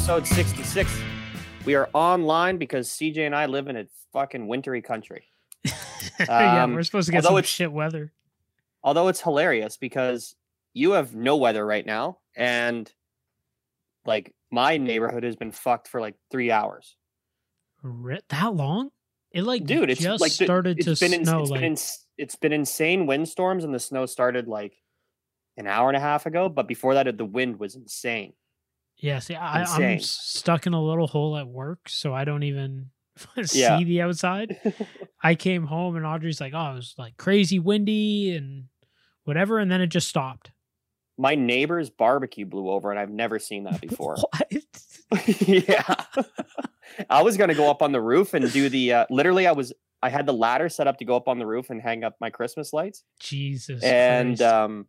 episode 66. We are online because CJ and I live in a fucking wintry country. yeah, Um, we're supposed to get some it's- shit weather. Although it's hilarious because you have no weather right now, and like my neighborhood has been fucked for like three hours. That long? It like Dude, it's just like the- started it's to been ins- snow. it's like been ins- it's been insane windstorms, and the snow started like an hour and a half ago. But before that, the wind was insane. Yeah, see, I, I'm stuck in a little hole at work, so I don't even Yeah. see the outside. I came home and Audrey's like, "Oh, it was like crazy windy and whatever," and then it just stopped. my neighbor's barbecue blew over, and I've never seen that before. Yeah. I was gonna go up on the roof and do the uh, literally I was I had the ladder set up to go up on the roof and hang up my Christmas lights. Jesus. and um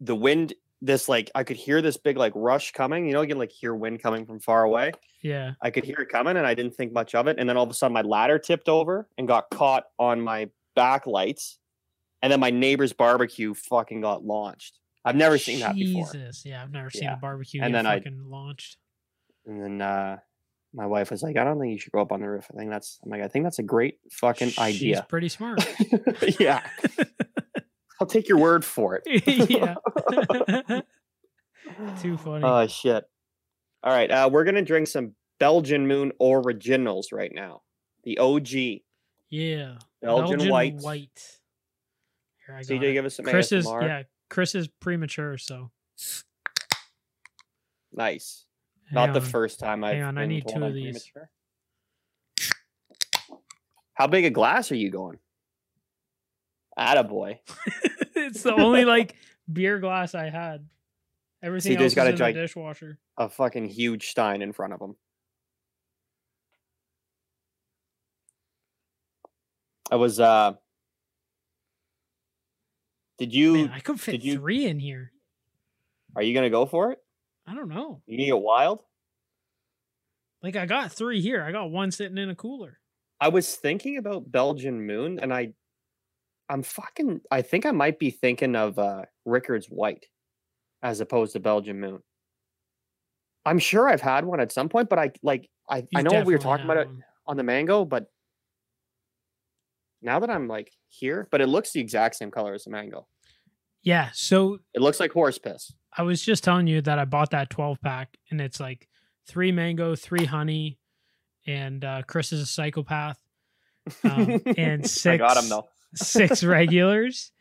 the wind this like I could hear this big like rush coming. You know, you can like hear wind coming from far away. yeah. I could hear it coming and I didn't think much of it. And then all of a sudden my ladder tipped over and got caught on my back lights. And then my neighbor's barbecue fucking got launched. I've never seen that before. Jesus. Yeah, I've never seen Yeah. a barbecue And get then I- fucking launched. And then uh my wife was like, I don't think you should go up on the roof. I think that's I'm like, I think that's a great fucking She's idea. pretty smart. yeah. I'll take your word for it. yeah. Too funny. Oh shit. All right. Uh we're gonna drink some Belgian Moon originals right now. The OG. yeah. Belgian, white. white. Here I CJ, it. give us some Chris is yeah. Chris is premature, so Nice. hang Not the first time I've Hang on, I need two of I'm these. premature. How big a glass are you going? Attaboy. it's the only like beer glass I had. Everything CJ's else got is a in the dishwasher. A fucking huge stein in front of him. I was uh did you Man, I could fit did you- three in here. are you gonna go for it? I don't know. You gonna get wild? Like I got three here. I got one sitting in a cooler. I was thinking about Belgian Moon, and I, I'm fucking. I think I might be thinking of uh, Rickards White, as opposed to Belgian Moon. I'm sure I've had one at some point, but I like. I I You've know we were talking about it on the mango, but now that I'm like here, but it looks the exact same color as the mango. Yeah. So It looks like horse piss. I was just telling you that I bought that 12 pack and it's like three mango, three honey, and uh, Chris is a psychopath. Um, and six, I got him though. Six regulars.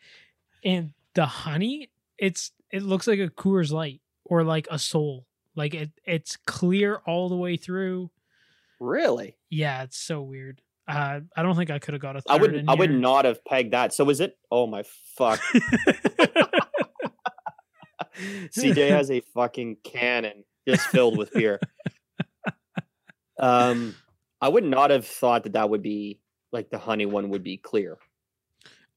And the honey, it's it looks like a Coors Light or like a Sol. Like it, it's clear all the way through. Really? Yeah, it's so weird. Uh, I don't think I could have got a third I would. I would not have pegged that. So is it? Oh my fuck. CJ has a fucking cannon just filled with beer. Um, I would not have thought that that would be like the honey one would be clear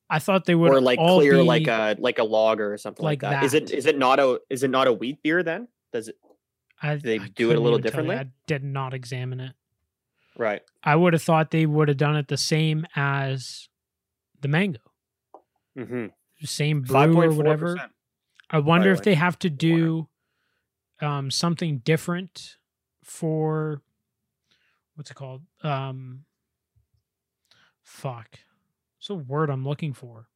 I thought they would or like clear be, like a like a lager or something like, like that. Is it is it not a is it not a wheat beer then? Does it I, they I do it a little even tell you. differently? I did not examine it. right? I would have thought they would have done it the same as the mango, Mm-hmm. same brew or whatever. I wonder if way. they have to do um, something different for what's it called? Um, fuck, it's a word I'm looking for.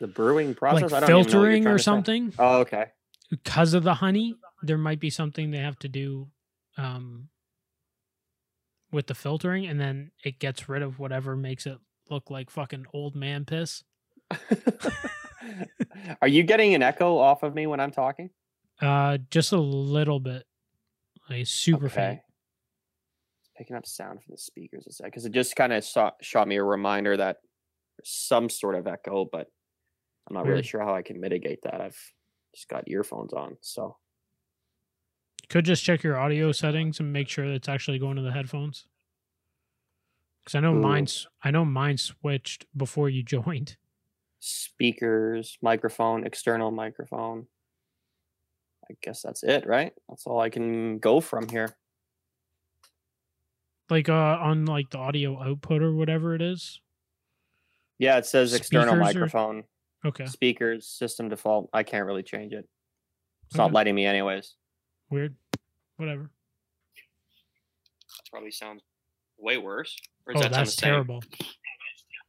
The brewing process. I like don't even know filtering or something Oh, okay. because of the honey. There might be something they have to do um, with the filtering, and then it gets rid of whatever makes it look like fucking old man piss. Are you getting an echo off of me when I'm talking? Uh, just a little bit, like super faint. Picking up sound from the speakers a sec because it just kind of shot me a reminder that there's some sort of echo, but I'm not really mm. sure how I can mitigate that. I've just got earphones on, so Could just check your audio settings and make sure that it's actually going to the headphones. Because I know Ooh. mine's I know mine switched before you joined. speakers, microphone, external microphone. I guess that's it, right? That's all I can go from here. Like uh on like the audio output or whatever it is. Yeah, it says external Speakers or- microphone, Okay. speakers, system default. I can't really change it. It's not Okay. letting me anyways. Weird. Whatever. That probably sounds way worse. Or Oh, that that's the same? terrible.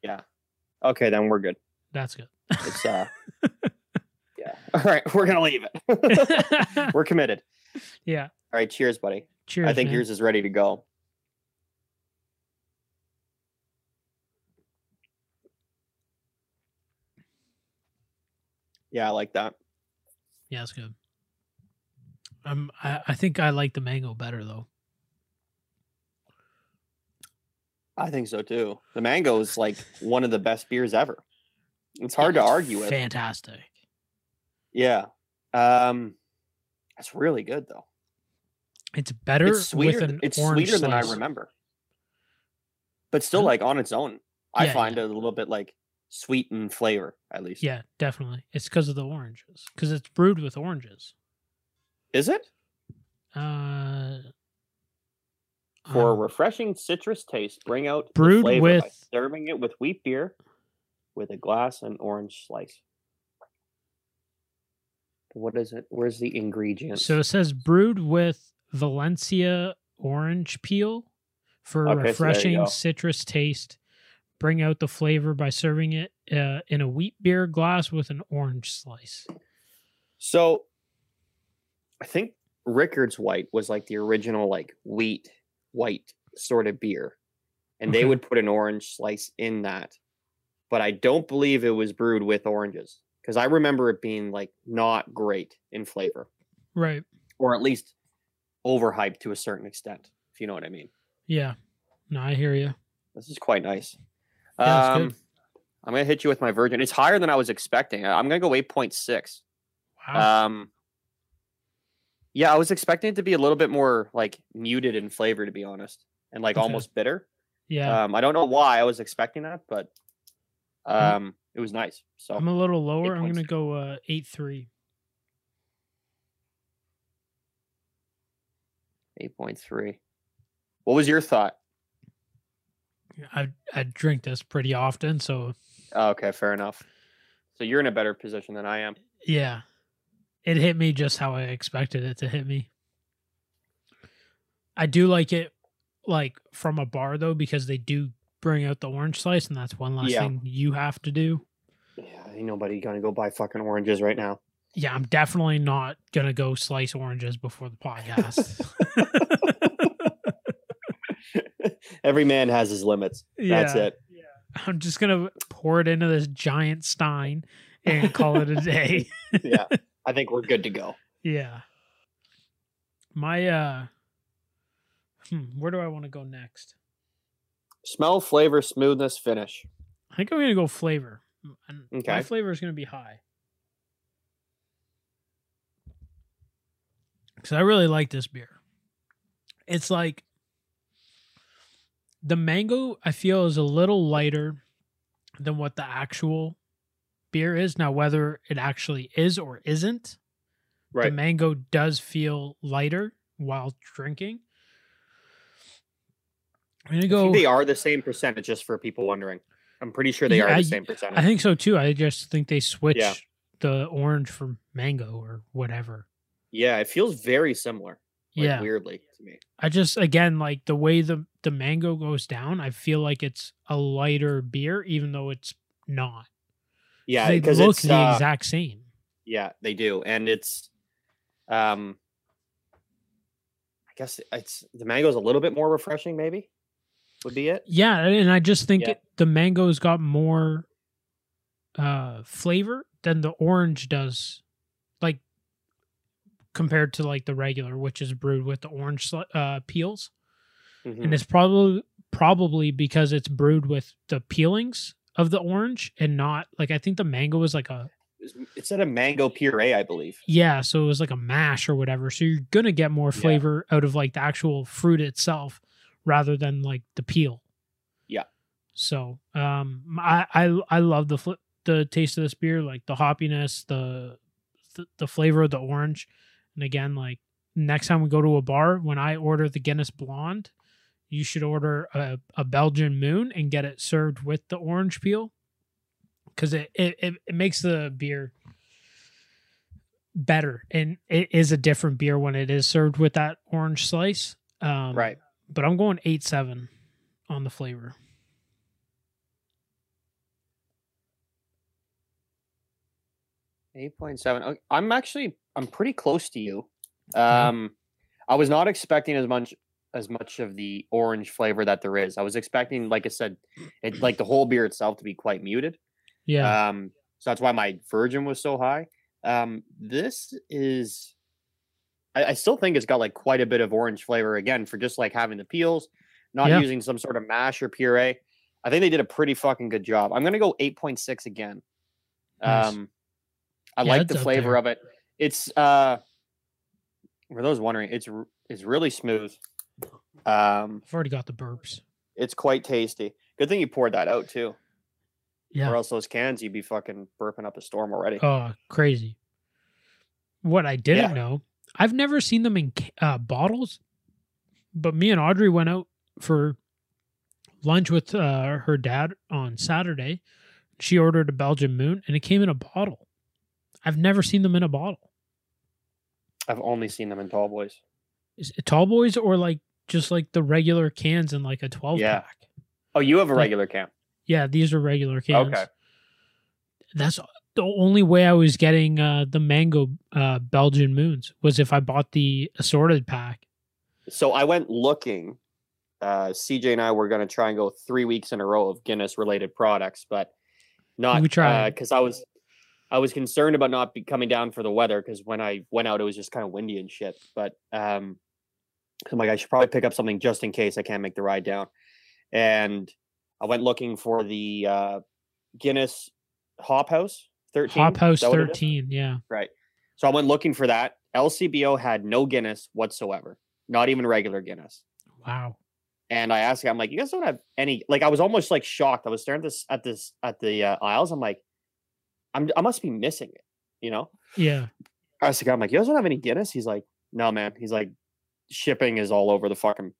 Yeah. Okay, then we're good. That's good. It's uh Yeah. All right, we're gonna leave it. we're committed. yeah. All right, cheers, buddy. Cheers. I think man. yours is ready to go. Yeah, I like that. Yeah, it's good. Um, I, I think I like the mango better though. I think so too. The mango is like one of the best beers ever. It's hard to argue with. Fantastic. Yeah. Um that's really good though. It's better It's sweeter. with an It's sweeter than I remember. But still like on its own. I Yeah, find yeah. it a little bit like sweet in flavor, at least. Yeah, definitely. It's because of the oranges. Because it's brewed with oranges. Is it? Uh, For a um, refreshing citrus taste, bring out Brewed with- serving it with wheat beer with a glass and orange slice. What is it? Where's the ingredients? so it says brewed with Valencia orange peel for Okay, so refreshing go. citrus taste. Bring out the flavor by serving it uh, in a wheat beer glass with an orange slice. So I think Rickard's White was like the original like wheat white sort of beer. And they would put an orange slice in that. But I don't believe it was brewed with oranges because I remember it being like not great in flavor Right. or at least overhyped to a certain extent, if you know what I mean. Yeah. No, I hear you. This is quite nice. Yeah, um. I'm going to hit you with my virgin. It's higher than I was expecting. I'm going to go 8.6. Wow. Um, yeah, I was expecting it to be a little bit more like muted in flavor, to be honest, and like Okay. almost bitter. yeah. Um, I don't know why I was expecting that, but um, it was nice. So I'm a little lower. I'm gonna go uh eight three. eight point three. What was your thought? I I drink this pretty often, so Oh, okay, fair enough. So you're in a better position than I am. yeah, it hit me just how I expected it to hit me. I do like it, like from a bar though, because they do bring out the orange slice, and that's one last Yeah. thing you have to do. Yeah, ain't nobody gonna go buy fucking oranges right now. Yeah, I'm definitely not gonna go slice oranges before the podcast. Every man has his limits. That's Yeah. it. I'm just gonna pour it into this giant stein and call it a day. Yeah, I think we're good to go. Yeah. My uh hmm, where do I want to go next? Smell, flavor, smoothness, finish. I think I'm gonna go flavor. And my Okay. flavor is gonna be high. Cause I really like this beer. It's like the mango I feel is a little lighter than what the actual beer is. Now whether it actually is or isn't, right. the mango does feel lighter while drinking. I'm gonna I go. think they are the same percentage, just for people wondering. I'm pretty sure they Yeah, are the I- same percentage. I think so too. I just think they switch the orange for mango or whatever. yeah, it feels very similar. Like, yeah, weirdly to me. I just again like the way the the mango goes down. I feel like it's a lighter beer, even though it's not. Yeah, they because look it's the uh, exact same. yeah, they do, and it's um, I guess it's the mango's a little bit more refreshing. Maybe would be it. Yeah, and I just think Yeah. it, the mango's got more uh flavor than the orange does, compared to like the regular, which is brewed with the orange uh peels. Mhm. and it's probably probably because it's brewed with the peelings of the orange and not like I think the mango was like a It's- It said a mango puree, I believe. yeah, so it was like a mash or whatever. So you're gonna get more Yeah. flavor out of like the actual fruit itself rather than like the peel. Yeah. So um, I I I love the fl- the taste of this beer, like the hoppiness, the the, the flavor of the orange, and again, like next time we go to a bar, when I order the Guinness Blonde, you should order a, a Belgian Moon and get it served with the orange peel because it, it, it, makes the beer better, and it is a different beer when it is served with that orange slice. Um, right. But I'm going eight seven on the flavor. Eight point seven. I'm actually I'm pretty close to you. Um, I was not expecting as much as much of the orange flavor that there is. I was expecting, like I said, it like the whole beer itself to be quite muted. Yeah. Um, so that's why my virgin was so high. Um, this is, I, I still think it's got like quite a bit of orange flavor again for just like having the peels, not Yeah. using some sort of mash or puree. I think they did a pretty fucking good job. I'm gonna go 8.6 again. Nice. Um, I Yeah, like the flavor of it. It's uh, for those wondering, it's it's really smooth. Um, I've already got the burps. it's quite tasty. Good thing you poured that out too, Yeah. or else those cans you'd be fucking burping up a storm already. Oh, crazy. What I didn't know, I've never seen them in uh, bottles, but me and Audrey went out for lunch with uh, her dad on Saturday. She ordered a Belgian Moon and it came in a bottle. I've never seen them in a bottle. I've only seen them in tall boys. Is it tall boys or like just like the regular cans in like a 12 Yeah. pack? Oh, you have a Like- regular can. Yeah, these are regular cans. Okay. That's the only way I was getting uh, the mango uh, Belgian moons was if I bought the assorted pack. So I went looking. Uh, CJ and I were going to try and go three weeks in a row of Guinness related products, but not We tried. because I was I was concerned about not be coming down for the weather because when I went out it was just kind of windy and shit. But um, I'm like I should probably pick up something just in case I can't make the ride down. And I went looking for the uh, Guinness Hop House 13. Hop House Is that what it is? 13, yeah. Right. So I went looking for that. LCBO had no Guinness whatsoever, not even regular Guinness. Wow. And I asked, I'm like, you guys don't have any? Like, I was almost like shocked. I was staring at this at this at the uh, aisles. I'm like, I'm I must be missing it, you know. Yeah. I the guy, I'm like, you guys don't have any Guinness? He's like, no, man. He's like, shipping is all over the fucking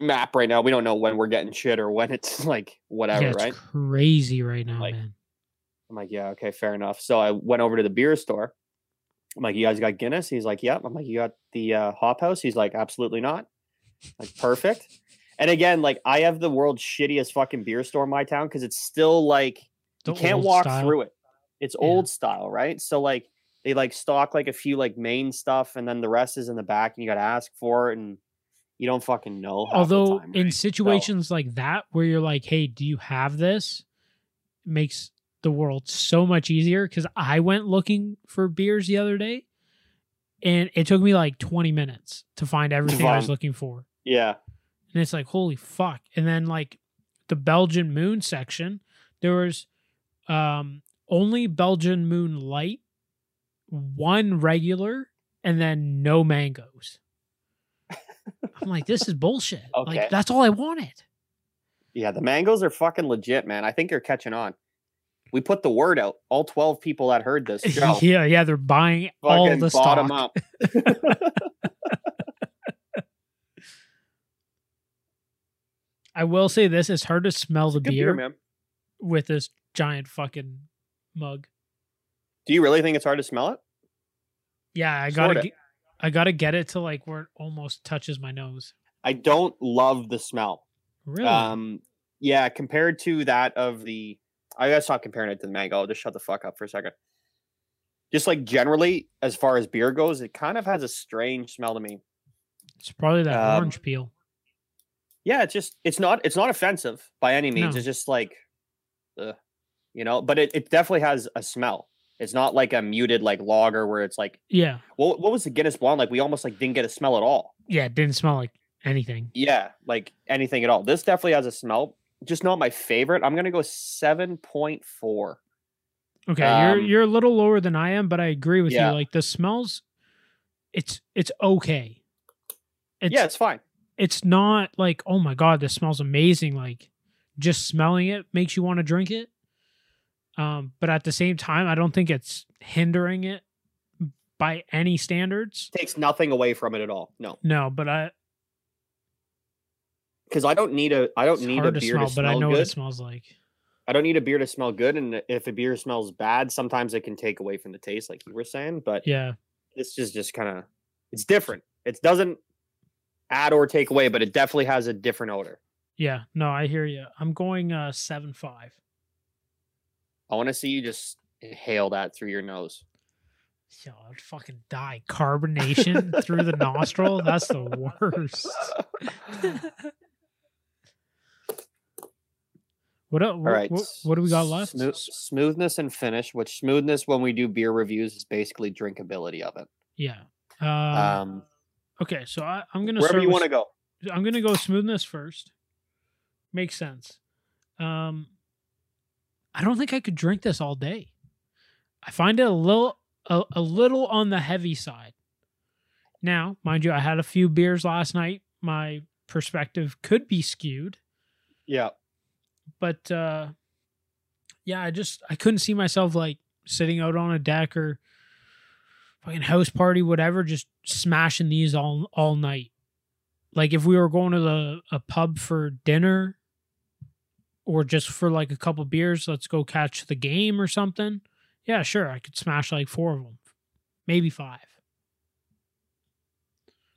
map right now. We don't know when we're getting shit or when it's like whatever, yeah, it's right? crazy right now, Like, man. I'm like, yeah, okay, fair enough. So I went over to the beer store. I'm like, you guys got Guinness? He's like, yep. I'm like, you got the uh, Hop House? He's like, absolutely not. Like, perfect. And again, like, I have the world's shittiest fucking beer store in my town because it's still like The you can't walk style. through it. It's Yeah. old style, right? So like they like stock like a few like main stuff, and then the rest is in the back, and you got to ask for it, and you don't fucking know. Although time, in right? situations like that where you're like, "Hey, do you have this?" It makes the world so much easier cuz I went looking for beers the other day and it took me like 20 minutes to find everything I was looking for. yeah, And it's like, "Holy fuck." And then like the Belgian Moon section, there was um only Belgian Moon light, one regular, and then no mangoes. I'm like, this is bullshit. Okay. Like that's all I wanted. yeah, the mangoes are fucking legit, man. I think you're catching on. We put the word out. All twelve people that heard this show, yeah, yeah, they're buying all the bottom stock. up. I will say this: it's hard to smell the Good beer, man. with this giant fucking mug. Do you really think it's hard to smell it? Yeah, I gotta, Sorta. get, I gotta get it to like where it almost touches my nose. I don't love the smell. Really? Um, yeah, compared to that of the, I gotta stop comparing it to the mango. I'll just shut the fuck up for a second. Just like generally, as far as beer goes, it kind of has a strange smell to me. it's probably that um, orange peel. Yeah, it's just it's not it's not offensive by any means. No. It's just like, ugh, you know, but it, it definitely has a smell. It's not like a muted like lager where it's like, Yeah, what what was the Guinness blonde like? We almost like didn't get a smell at all. yeah, it didn't smell like anything. Yeah, like anything at all. This definitely has a smell. Just not my favorite. I'm gonna go seven point four. Okay, you're Um, you're a little lower than I am, but I agree with Yeah. you. Like the smells, it's it's okay. It's, Yeah, it's fine. it's not like oh my god, this smells amazing. Like just smelling it makes you want to drink it. Um, but at the same time, I don't think it's hindering it by any standards. takes nothing away from it at all. No, No, but I because I don't need a I don't need a hard to beer smell, to but I know what it smells like. I don't need a beer to smell good, and if a beer smells bad, sometimes it can take away from the taste, like you were saying. But Yeah. this is just kind of it's different. It doesn't add or take away, but it definitely has a different odor. Yeah. No, I hear you. I'm going uh seven five. I want to see you just inhale that through your nose. Yo, I'd fucking die. Carbonation through the nostril. That's the worst. what, el- All what, right. what, what do we got left? Smooth, smoothness and finish, which smoothness when we do beer reviews is basically drinkability of it. Yeah. Uh, Um, okay, so I, I'm gonna wherever you want to go. I'm gonna go smoothness first. Makes sense. Um, I don't think I could drink this all day. I find it a little a, a little on the heavy side. Now, mind you, I had a few beers last night. My perspective could be skewed, Yeah. but uh, yeah, I just I couldn't see myself like sitting out on a deck or fucking house party, whatever, just smashing these all all night. Like if we were going to the a pub for dinner or just for like a couple beers, let's go catch the game or something. Yeah, sure, I could smash like four of them, maybe five.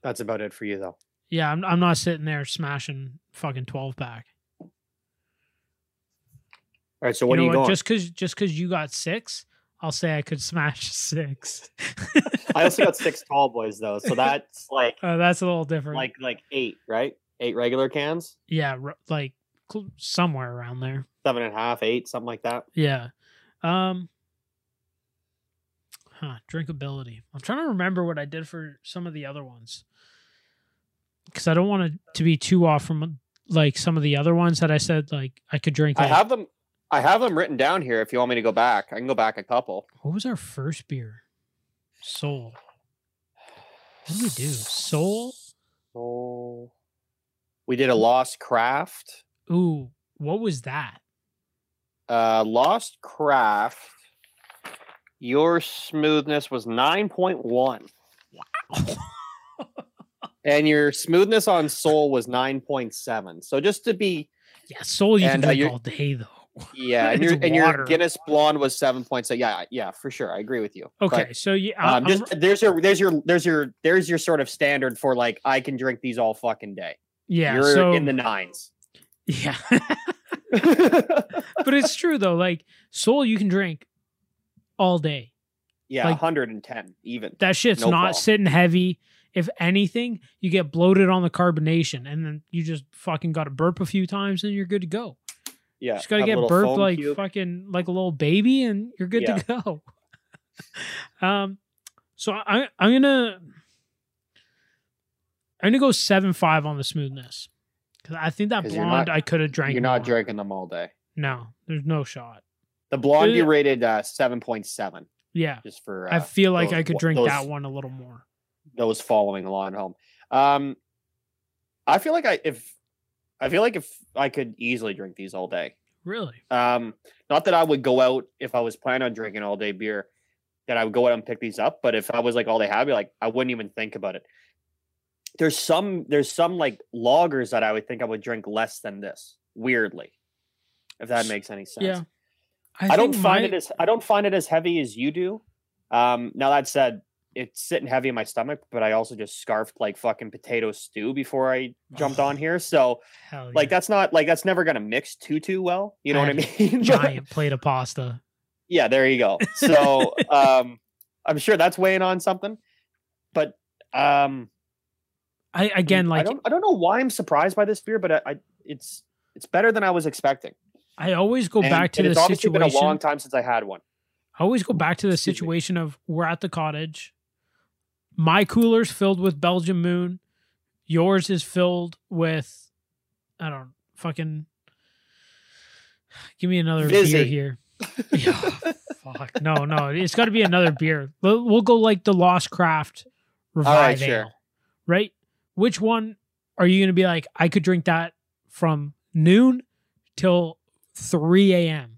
That's about it for you, though. Yeah, I'm I'm not sitting there smashing fucking twelve pack. All right. So what you know are you what? going? Just because just because you got six, I'll say I could smash six. I also got six tall boys though, so that's like Uh, that's a little different. like like eight, right? Eight regular cans, yeah, r- like somewhere around there. seven and a half, eight, something like that. Yeah. Um. Huh. Drinkability. I'm trying to remember what I did for some of the other ones, because I don't want it to be too off from like some of the other ones that I said like I could drink. I have them. I have them written down here. If you want me to go back, I can go back a couple. What was our first beer? Sol. What did we do? Sol. So we did a Lost Craft. Ooh. What was that? Uh, Lost Craft. Your smoothness was nine point one, Wow. and your smoothness on Sol was nine point seven. So just to be Yeah, Sol you And, uh, can drink you're- all day though. yeah, and your and your. Guinness Blonde was seven point seven. Yeah, yeah, for sure. I agree with you. But, Okay, so yeah, um, I'm- just there's your there's your there's your there's your sort of standard for like I can drink these all fucking day. yeah, You're so in the nines. Yeah, but it's true though. Like Sol, you can drink all day. yeah, Like- 110 even. That shit's No not problem. sitting heavy. If anything, you get bloated on the carbonation, and then you just fucking got to burp a few times, and you're good to go. Yeah, just gotta get burped like cube. fucking like a little baby, and you're good Yeah. to go. um, so I I'm gonna I'm gonna go seven five on the smoothness because I think that blonde not- I could have drank. You're not more. drinking them all day. No, there's no shot. The blonde you Uh, rated uh, 7.7 Yeah, just for. I Uh, feel like those I could drink those- that one a little more. those following along at home. Um, I feel like I if I feel like if I could easily drink these all day. Really? Um, not that I would go out if I was planning on drinking all day beer, that I would go out and pick these up. But if I was like all they have, I'd be like I wouldn't even think about it. There's some there's some like lagers that I would think I would drink less than this. Weirdly, if that makes any sense. Yeah. I, don't find my- it as I don't find it as heavy as you do. Um, now that said, it's sitting heavy in my stomach, but I also just scarfed like fucking potato stew before I jumped on here. So Hell like that's not like that's never gonna mix too too well. You know I what I mean? giant plate of pasta. yeah, there you go. So um I'm sure that's weighing on something. But um I again I like don't I don't know why I'm surprised by this beer, but I, I it's it's better than I was expecting. I always go And- back to the it's obviously situation. been a long time since I had one. I always go back to the Excuse me. situation of we're at the cottage. My cooler's filled with Belgian Moon. Yours is filled with I don't fucking give me another beer here. Yeah, fuck. No, no. It's got to be another beer. We'll we'll go like the Lost Craft Revive sure. Ale. Right? Which one are you going to be like, I could drink that from noon till 3 a.m.?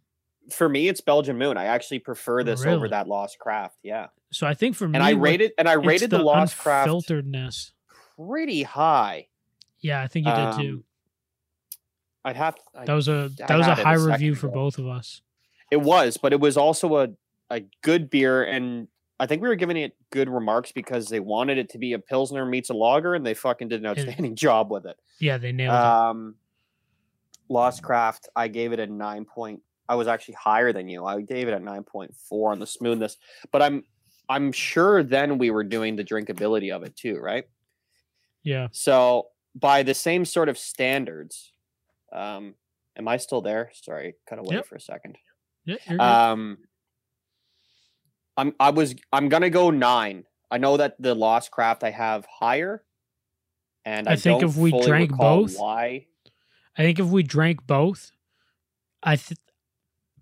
For me, it's Belgian Moon. I actually prefer this over that Lost Craft. Yeah. So I think for me, And I rated and I rated the, Lost Craft filteredness pretty high. Yeah, I think you did too. Um, I'd have. I, That was a that was a high review for ago. both of us. it was, but it was also a a good beer, and I think we were giving it good remarks because they wanted it to be a pilsner meets a lager, and they fucking did an outstanding job with it. Yeah, they nailed it. Um, Lost Craft, I gave it a nine point. I was actually higher than you. I gave it a nine point four on the smoothness, but I'm I'm sure then we were doing the drinkability of it too, right? Yeah. So by the same sort of standards, um, am I still there? Sorry, cut away Yep. for a second. Yeah, you're good. I'm I was I'm gonna go nine. I know that the Lost Craft I have higher, and I, I think if we drank both, why. I think if we drank both, I th-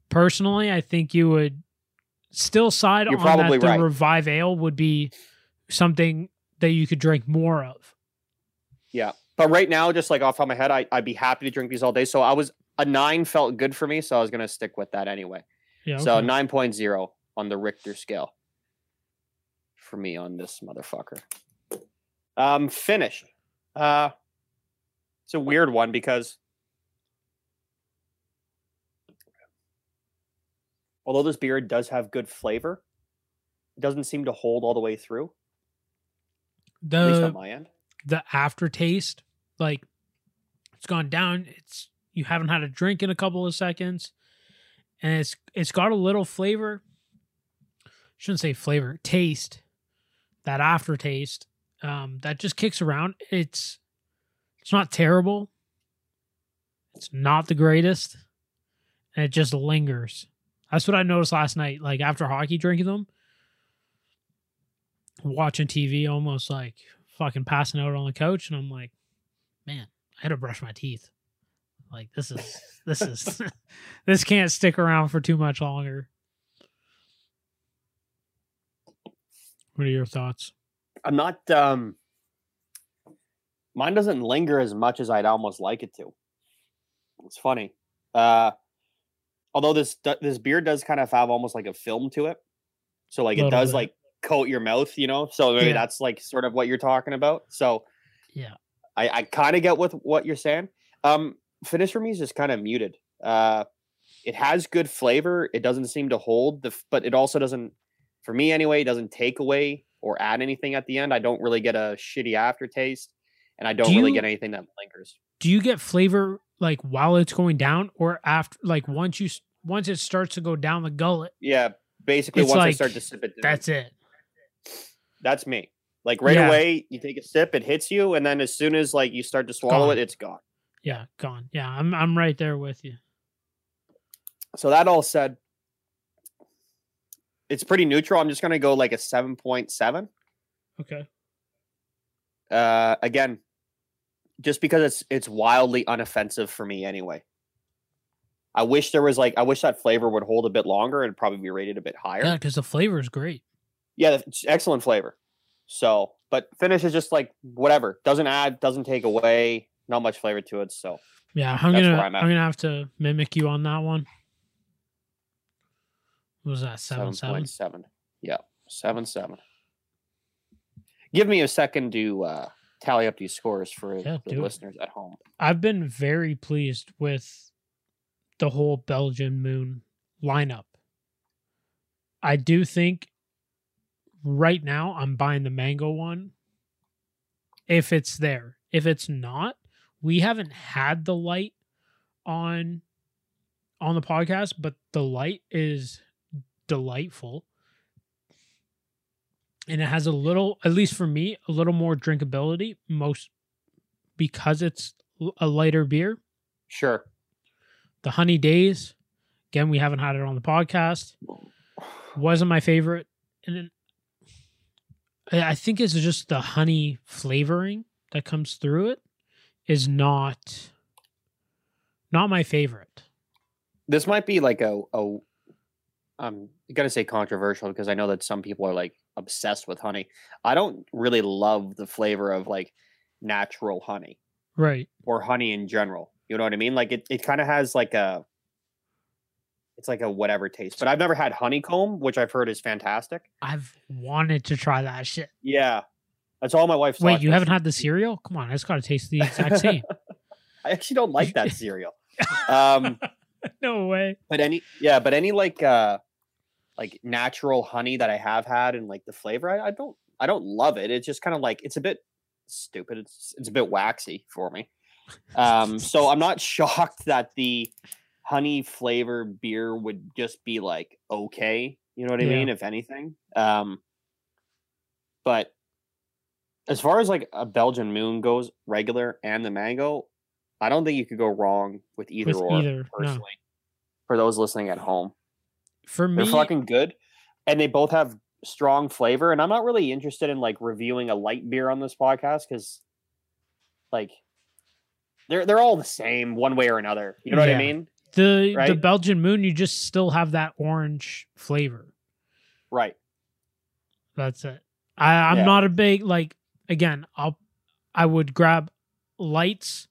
personally, I think you would still side You're on that. The right. revive ale would be something that you could drink more of. Yeah. But right now, just like off top of my head, I, I'd be happy to drink these all day. So I was a nine felt good for me, so I was gonna stick with that anyway. Yeah. So okay. nine point zero on the Richter scale for me on this motherfucker. Um, finish. Uh, it's a weird one because although this beer does have good flavor, it doesn't seem to hold all the way through. At least the on my end. the aftertaste, like it's gone down. It's you haven't had a drink in a couple of seconds, and it's it's got a little flavor. Shouldn't say flavor, taste. That aftertaste, um, that just kicks around. It's it's not terrible. It's not the greatest, and it just lingers. That's what I noticed last night. Like after hockey, drinking them, watching TV, almost like fucking passing out on the couch, and I'm like, man, I had to brush my teeth. Like this is this is this can't stick around for too much longer. What are your thoughts? I'm not um mine doesn't linger as much as I'd almost like it to. It's funny. Uh although this this beer does kind of have almost like a film to it. So like it does bit. like coat your mouth, you know? So maybe Yeah. that's like sort of what you're talking about. So Yeah. I, I kind of get with what you're saying. Um finish for me is just kind of muted. Uh it has good flavor. It doesn't seem to hold the but it also doesn't for me anyway, it doesn't take away or add anything at the end. I don't really get a shitty aftertaste, and I don't Do really you- get anything that lingers. Do you get flavor like while it's going down, or after? Like once you once it starts to go down the gullet, Yeah, basically once I start to sip it, down, that's it. that's me. Like right Yeah. away, you take a sip, it hits you, and then as soon as like you start to swallow Gone. it, it's gone. Yeah, gone. Yeah, I'm I'm right there with you. So that all said, it's pretty neutral. I'm just gonna go like a seven point seven. Okay. Uh, again, just because it's it's wildly unoffensive for me anyway. I wish there was like I wish that flavor would hold a bit longer and probably be rated a bit higher. Yeah, because the flavor is great. Yeah, it's excellent flavor. So, but finish is just like whatever. Doesn't add, doesn't take away. Not much flavor to it. So Yeah, I'm gonna I'm, I'm gonna have to mimic you on that one. What was that seven seven? point seven. Yeah, seven seven. Give me a second to uh, tally up these scores for Yeah, the do it. listeners at home. I've been very pleased with the whole Belgian Moon lineup. I do think right now I'm buying the mango one if it's there. If it's not, we haven't had the light on on the podcast, but the light is delightful. And it has a little, at least for me, a little more drinkability, most because it's a lighter beer. Sure. The Honey Days, again, we haven't had it on the podcast. Wasn't my favorite, and then I I think it's just the honey flavoring that comes through it is not not my favorite. This might be like a, a I'm gonna say controversial because I know that some people are like obsessed with honey. I don't really love the flavor of like natural honey Right. or honey in general. You know what I mean? Like it, it kind of has like a it's like a whatever taste. But I've never had honeycomb, which I've heard is fantastic. I've wanted to try that shit. Yeah. That's all my wife's Wait, you haven't had the cereal? Come on, it's got to taste the exact same. I actually don't like that cereal. Um, no way. but any yeah, but any like uh like natural honey that I have had and like the flavor, I, I don't I don't love it. It's just kind of like it's a bit stupid. It's it's a bit waxy for me. Um, so I'm not shocked that the honey flavor beer would just be like okay. You know what I Yeah. mean? If anything. Um, but as far as like a Belgian moon goes, regular and the mango, I don't think you could go wrong with either With or. either, no. personally, for those listening at home, For they're fucking good, and they both have strong flavor. And I'm not really interested in like reviewing a light beer on this podcast because, like, they're they're all the same one way or another. You know what I mean? the the? Belgian moon, you just still have that orange flavor. Right. That's it. I, I'm Yeah. not a big like again, I'll I would grab lights.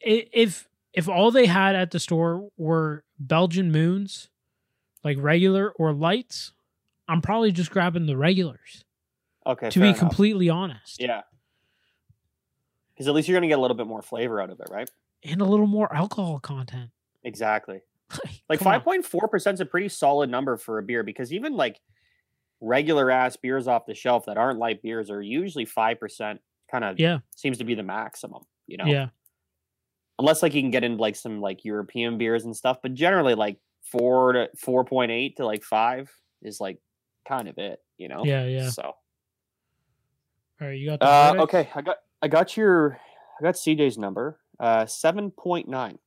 If if all they had at the store were Belgian moons, like regular or lights, I'm probably just grabbing the regulars. Okay. to be enough. completely honest. Yeah. Because at least you're gonna get a little bit more flavor out of it, right? And a little more alcohol content. Exactly. Like five point four percent is a pretty solid number for a beer because even like regular ass beers off the shelf that aren't light beers are usually five percent. Kind of Yeah. seems to be the maximum. You know, Yeah. unless like you can get into like some like European beers and stuff, but generally like four to four point eight to like five is like kind of it. You know. Yeah, yeah. So All right, you got the uh, okay, I got I got your I got CJ's number uh seven point nine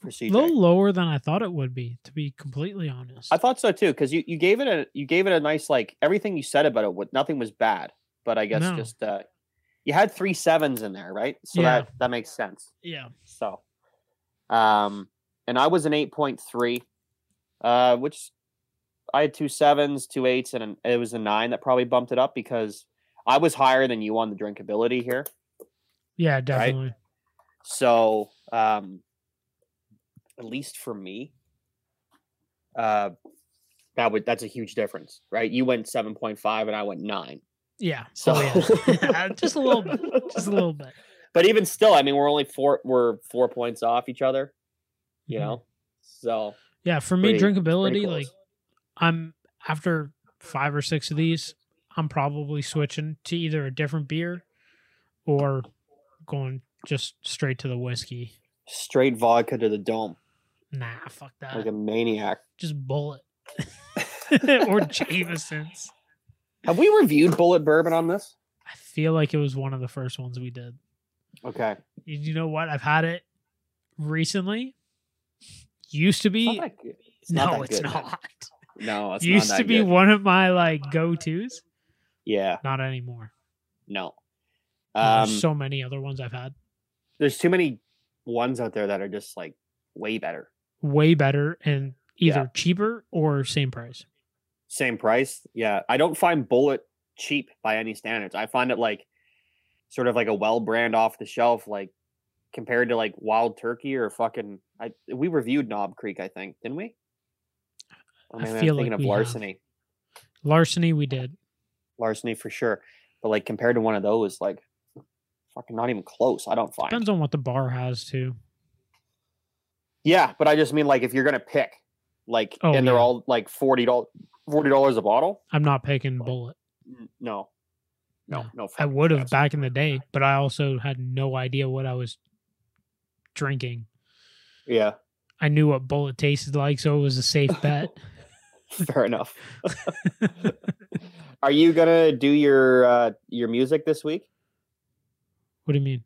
for A little lower than I thought it would be, to be completely honest. I thought so too, because you, you gave it a you gave it a nice like everything you said about it. What nothing was bad, but I guess No. just uh, you had three sevens in there, right? So Yeah. that that makes sense. yeah. So, um, and I was an eight point three, uh, which I had two sevens, two eights, and an, it was a nine that probably bumped it up because I was higher than you on the drinkability here. Yeah, definitely. So, um, at least for me, uh, that would that's a huge difference, right? You went seven point five, and I went nine. Yeah. So oh, yeah. just a little bit. Just a little bit. But even still, I mean, we're only four we're four points off each other. You Mhm. know, so Yeah, for me, Pretty- drinkability, pretty like. I'm after five or six of these, I'm probably switching to either a different beer or going just straight to the whiskey. straight vodka to the dome Nah, fuck that. like a maniac. just Bulleit. or Jameson's. Have we reviewed Bulleit Bourbon on this? I feel like it was one of the first ones we did. Okay, You you know what? I've had it recently. Used to be. It's no, it's good, not. No, it's Used to be good. one of my like go tos. Yeah, Not anymore. no. There's Um, so many other ones I've had. there's too many ones out there that are just like way better. Way better and either Yeah. cheaper or same price. Same price. Yeah. I don't find Bulleit cheap by any standards. I find it like sort of like a well brand off the shelf, like compared to like Wild Turkey or fucking. I we reviewed Knob Creek, I think, didn't we? Or I feel I'm like thinking of we have. Larceny. Larceny we did. Larceny for sure. But like compared to one of those, like fucking not even close. I don't find. Depends on what the bar has too. Yeah, but I just mean like if you're gonna pick, like, Oh, and they're all like forty dollars, forty dollars a bottle. I'm not picking Bulleit. No, no, No. no. I would have back in the day, but I also had no idea what I was drinking. Yeah, I knew what Bulleit tasted like, so it was a safe bet. fair enough. Are you gonna do your uh your music this week? what do you mean?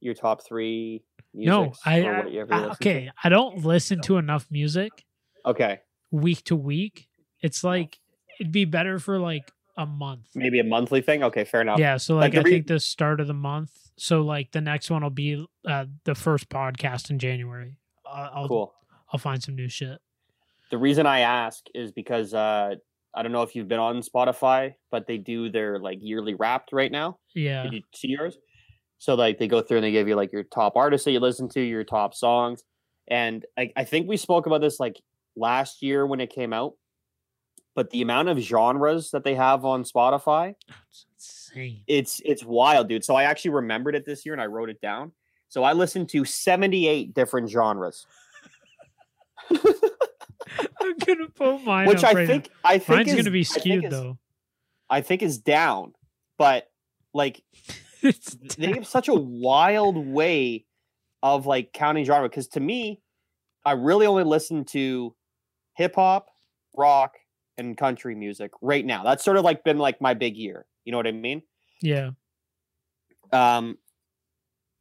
Your top three? No, I, I- you listen to? okay. I don't listen to enough music Okay, week to week. It's like it'd be better for like a month. maybe a monthly thing. Okay, fair enough. Yeah, so Like like, I re- think the start of the month. So like the next one will be uh, the first podcast in January. I'll cool. I'll find some new shit. The reason I ask is because uh I don't know if you've been on Spotify, but they do their like yearly wrapped right now. Yeah, Did you see yours? So like they go through and they give you like your top artists that you listen to, your top songs, and I, I think we spoke about this like last year when it came out. But the amount of genres that they have on Spotify, it's insane. it's it's wild, dude. So I actually remembered it this year and I wrote it down. So I listen to 78 different genres, I'm gonna put mine. which I right now. think I think mine's is, gonna be I skewed is- though. I think is down, but like It's they have such a wild way of like counting genre because to me i really only listen to hip hop rock and country music right now that's sort of like been like my big year you know what i mean yeah. um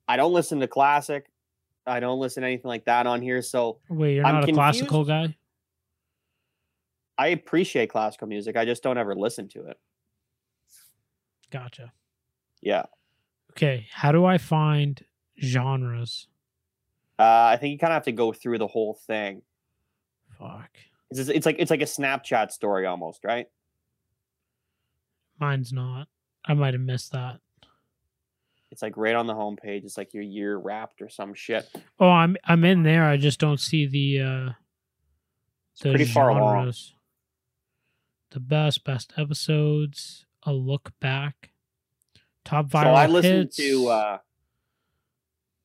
i don't listen to classic i don't listen to anything like that on here so Wait, you're I'm not a classical guy? i appreciate classical music i just don't ever listen to it Gotcha. yeah Okay, how do I find genres? uh, i think you kind of have to go through the whole thing Fuck. it's, just- it's like it's like a snapchat story almost right Mine's not. I might have missed that. It's like right on the homepage it's like your year wrapped or some shit Oh, I'm I'm in there. I just don't see the uh the pretty far along. The best best episodes, a look back, top viral so I listened hits. to uh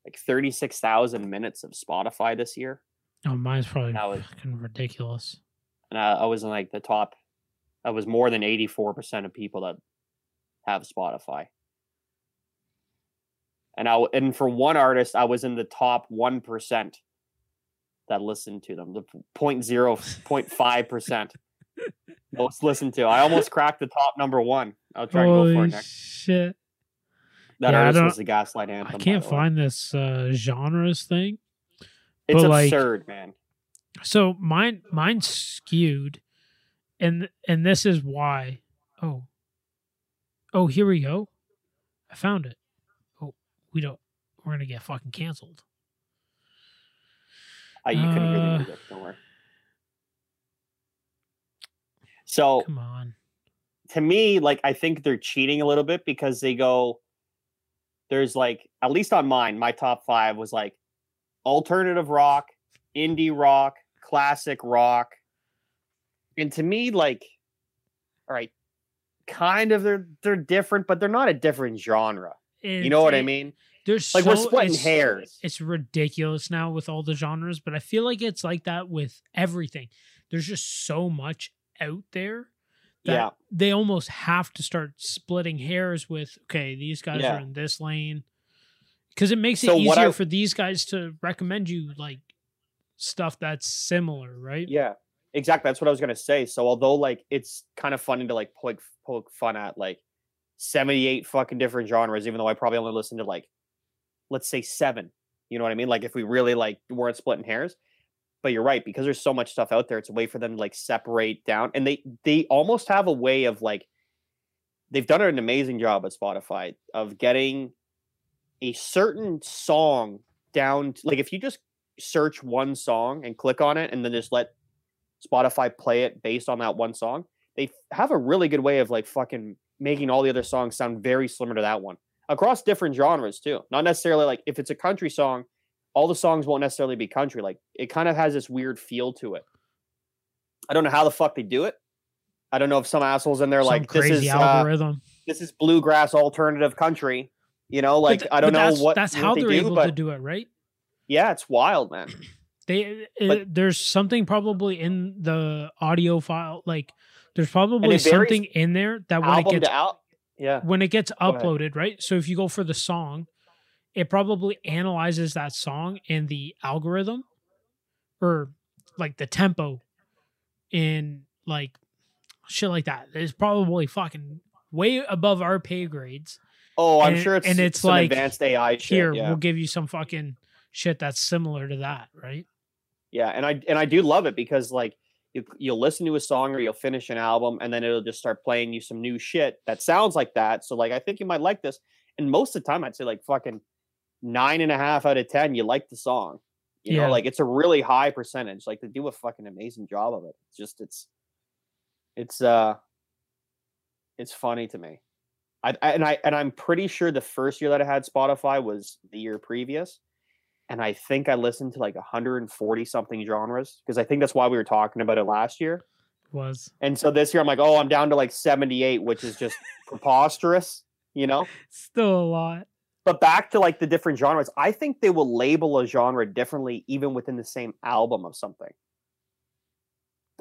like 36,000 minutes of Spotify this year oh, mine's probably that was- fucking ridiculous. and I, I was in like the top I was more than 84% of people that have Spotify. And I and for one artist I was in the top 1% that listened to them, the point zero point five percent most listened to. I almost cracked the top number 1. I'll try and go for Holy it next. shit! That Yeah, artist was the Gaslight Anthem. I can't way. find this uh genres thing. It's but, like, absurd, man. So mine mine's skewed, and and this is why. Oh, oh, here we go. I found it. We don't. We're gonna get fucking canceled. Uh, you couldn't hear the Uh. Don't worry. So Come on. to me, like I think they're cheating a little bit because they go. There's like at least on mine, my top five was like alternative rock, indie rock, classic rock, and to me, like, all right, kind of they're they're different, but they're not a different genre. You know what I mean? There's Like we're splitting it's- hairs. It's ridiculous now with all the genres, but I feel like it's like that with everything. There's just so much out there that Yeah. they almost have to start splitting hairs with okay these guys Yeah. are in this lane because it makes it So easier I- for these guys to recommend you like stuff that's similar right Yeah, exactly. That's what I was gonna say. So although like it's kind of funny to like poke poke fun at like seventy eight fucking different genres, even though I probably only listened to like let's say seven. You know what I mean? Like if we really like weren't splitting hairs. But you're right because there's so much stuff out there. It's a way for them to like separate down, and they they almost have a way of like they've done an amazing job at Spotify of getting a certain song down. To, like if you just search one song and click on it, and then just let Spotify play it based on that one song, they have a really good way of like fucking making all the other songs sound very similar to that one across different genres too. Not necessarily like if it's a country song, all the songs won't necessarily be country. Like it kind of has this weird feel to it. I don't know how the fuck they do it. I don't know if some assholes in there Some like this is uh, algorithm this is bluegrass alternative country. You know, like th- I don't know that's, what that's what how they they're do, able but to do it right yeah, it's wild, man. they But- uh, there's something probably in the audio file like there's probably something in there that when it gets out, yeah, when it gets uploaded, right? So if you go for the song, it probably analyzes that song in the algorithm or like the tempo in like shit like that. It's probably fucking way above our pay grades. Oh, I'm And- sure it's and it's some like, advanced AI shit. Here, yeah. we'll give you some fucking shit that's similar to that, right? Yeah, and I and I do love it because like you you'll listen to a song or you'll finish an album and then it'll just start playing you some new shit that sounds like that. So like I think you might like this. And most of the time I'd say like fucking nine and a half out of ten, you like the song. You Yeah. know, like it's a really high percentage. Like they do a fucking amazing job of it. It's just it's it's uh it's funny to me. I, I and I and I'm pretty sure the first year that I had Spotify was the year previous and I think I listened to like 140 something genres because I think that's why we were talking about it last year. Was And so this year I'm like, oh, I'm down to like 78, which is just preposterous, you know? still a lot. but back to like the different genres, I think they will label a genre differently even within the same album of something.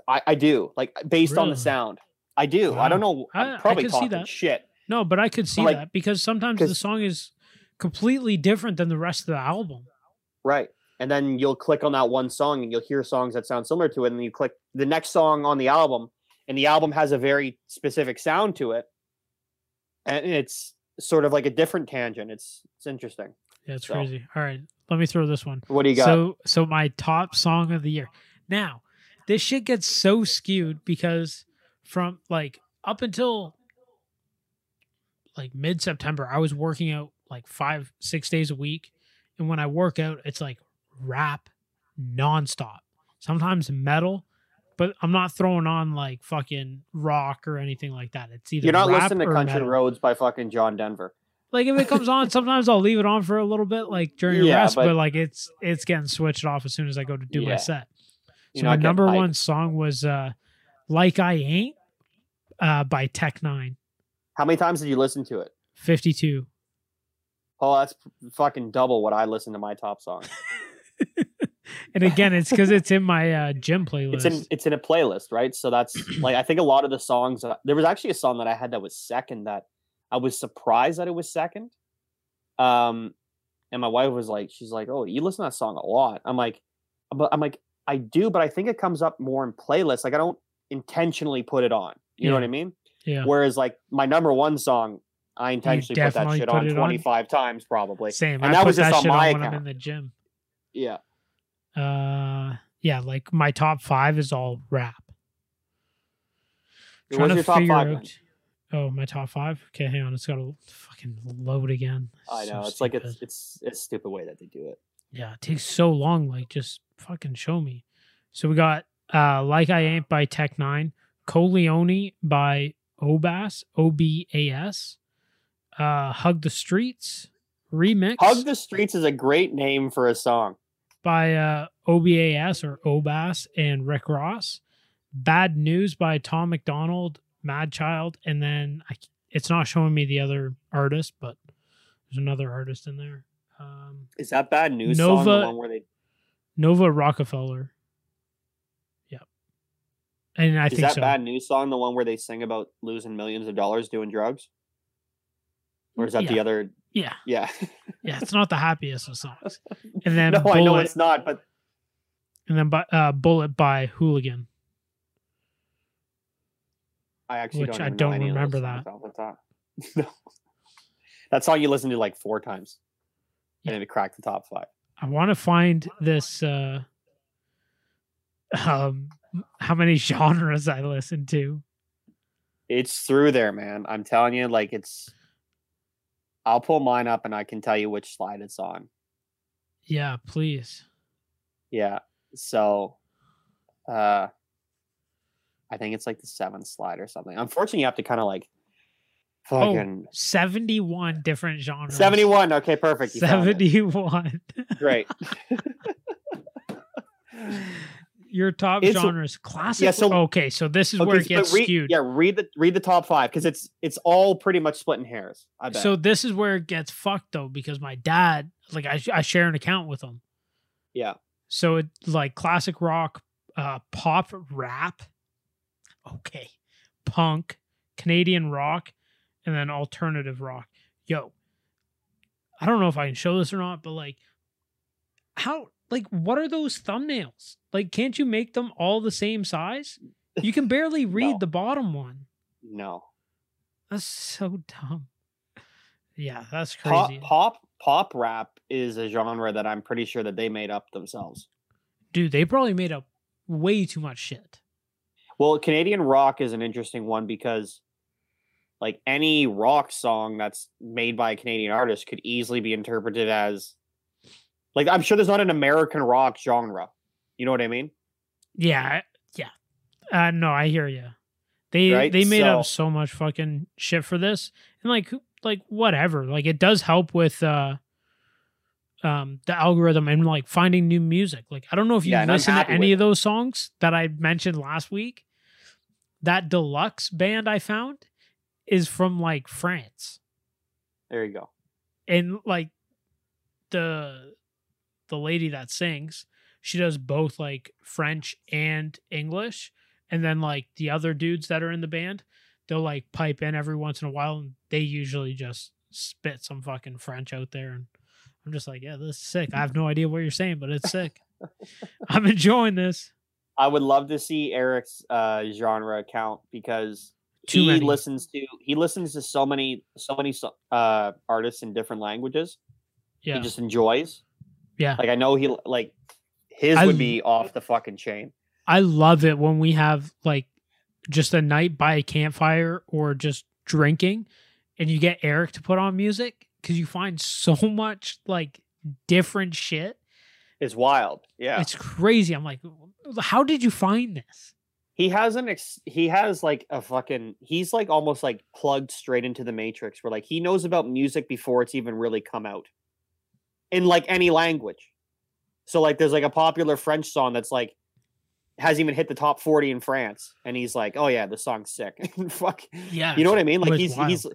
I, I do like based on the sound. I do. I don't know. I- I'm I probably could see talking that. shit. No, but I could see like- that because sometimes the song is completely different than the rest of the album. Right. And then you'll click on that one song and you'll hear songs that sound similar to it. And then you click the next song on the album, and the album has a very specific sound to it. And it's sort of like a different tangent. It's it's interesting. Yeah, it's So- crazy. All right, let me throw this one. What do you got? So, so my top song of the year. Now, this shit gets so skewed because from like up until like mid September, I was working out like five, six days a week, and when I work out, it's like rap nonstop. Sometimes metal, but I'm not throwing on like fucking rock or anything like that. It's either You're not listening to Country metal. Roads by fucking John Denver. Like if it comes on, sometimes I'll leave it on for a little bit, like during a Yeah, rest. But, but- like it's it's getting switched off as soon as I go to do my set. So my number hyped. one song was uh "Like I Ain't" uh by Tech N9ne. How many times did you listen to it? Fifty two. Oh, that's fucking double what I listen to my top song. And again, it's because it's in my uh, gym playlist. It's in it's in a playlist, right? So that's like I think a lot of the songs. that- There was actually a song that I had that was second that I was surprised that it was second. Um, and my wife was like, she's like, "Oh, you listen to that song a lot." I'm like, but I'm like, I do, but I think it comes up more in playlists. Like I don't intentionally put it on. You know what I mean? yeah, Whereas like my number one song, I intentionally put that shit put on it on? 25 times probably. same. and I that was just that on my on when I'm in the gym. Yeah. Uh, yeah, like my top five is all rap. Trying What's your top five? out- Oh, my top five. Okay, hang on. It's got to fucking load again. I So know it's like it's it's it's a stupid way that they do it. Yeah, it takes so long. Like, just fucking show me. So we got uh Like I Ain't by Tech N9ne, Coleone by Obas, O B A S, uh Hug the Streets remix Hug the Streets is a great name for a song. by uh OBAS or Obas and Rick Ross. Bad News by Tom MacDonald, Mad Child, and then I, it's not showing me the other artist, but there's another artist in there. Um, Is that bad news song? The Nova- one where they Nova Rockafeller. Yep. And I is think that so. bad news song the one where they sing about losing millions of dollars doing drugs? Or is that the other? Yeah, Yeah. yeah. It's not the happiest of songs. And then no, I know it's not, but and then bu- uh, Bullet by Hooligan. I actually Which don't. I don't remember that. top. no. That song you listen to like four times, Yeah. and then it cracked the top five. I want to find this. uh um how many genres I listen to. It's through there, man. I'm telling you, like it's. I'll pull mine up and I can tell you which slide it's on. Yeah, please. Yeah. So, uh, I think it's like the seventh slide or something. Unfortunately, you have to kind of like Oh, fucking 71 different genres. 71. Okay, perfect. You 71. Great. Your top It's- genres classic. yeah, so- okay, so this is Okay, where it gets read, skewed. Yeah, read the read the top five because it's it's all pretty much splitting hairs. I bet. So this is where it gets fucked though, because my dad, like I, I share an account with him. yeah, So it like classic rock, uh, pop, rap, okay, punk, Canadian rock, and then alternative rock. Yo, I don't know if I can show this or not, but like, how, like, what are those thumbnails? Like, can't you make them all the same size? You can barely read No. the bottom one. no That's so dumb. Yeah, that's pop crazy. pop pop rap is a genre that I'm pretty sure that they made up themselves. Dude, they probably made up way too much shit. Well, Canadian rock is an interesting one because like any rock song that's made by a Canadian artist could easily be interpreted as like I'm sure there's not an American rock genre. You know what I mean? Yeah, yeah. Uh, no, I hear you. They Right? they made up So- so much fucking shit for this, and like like whatever. Like it does help with uh um the algorithm and like finding new music. Like I don't know if you Yeah, and I'm listen to any of those songs that I mentioned last week. That deluxe band I found is from like France. There you go. and like the the lady that sings, she does both like French and English, and then like the other dudes that are in the band, they'll like pipe in every once in a while, and they usually just spit some fucking French out there, and I'm just like, yeah, this is sick. I have no idea what you're saying, but it's sick. I'm enjoying this. I would love to see Eric's uh, genre account because Too he many. listens to he listens to so many so many uh, artists in different languages. Yeah, He just enjoys. Yeah. Like I know he like his I would be off the fucking chain. I love it when we have like just a night by a campfire or just drinking and you get Eric to put on music because you find so much like different shit. It's wild. Yeah. It's crazy. I'm like, how did you find this? he has an ex- he has like a fucking he's like almost like plugged straight into the matrix where like he knows about music before it's even really come out in like any language. So like there's like a popular french song that's like hasn't even hit the top 40 in france and he's like oh yeah the song's sick. Fuck. Yeah. you know what i mean? Like he's wild. he's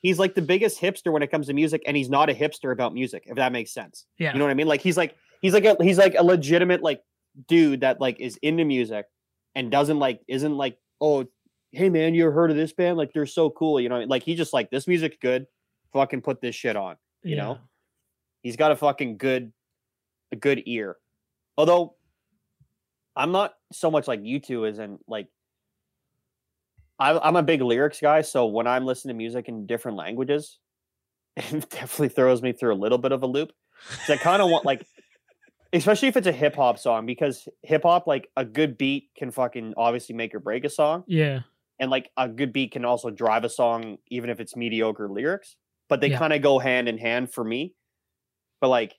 he's like the biggest hipster when it comes to music and he's not a hipster about music if that makes sense. Yeah. you know what i mean? Like he's like he's like a he's like a legitimate like dude that like is into music and doesn't like isn't like oh hey man you heard of this band? Like they're so cool you know like he just like this music's good. Fucking put this shit on you know he's got a fucking good a good ear. Although i'm not so much like you two as in like I, i'm a big lyrics guy so when i'm listening to music in different languages it definitely throws me through a little bit of a loop. I kind of want like especially if it's a hip hop song because hip hop like a good beat can fucking obviously make or break a song. Yeah. and like a good beat can also drive a song even if it's mediocre lyrics. But they Yeah. kind of go hand in hand for me but like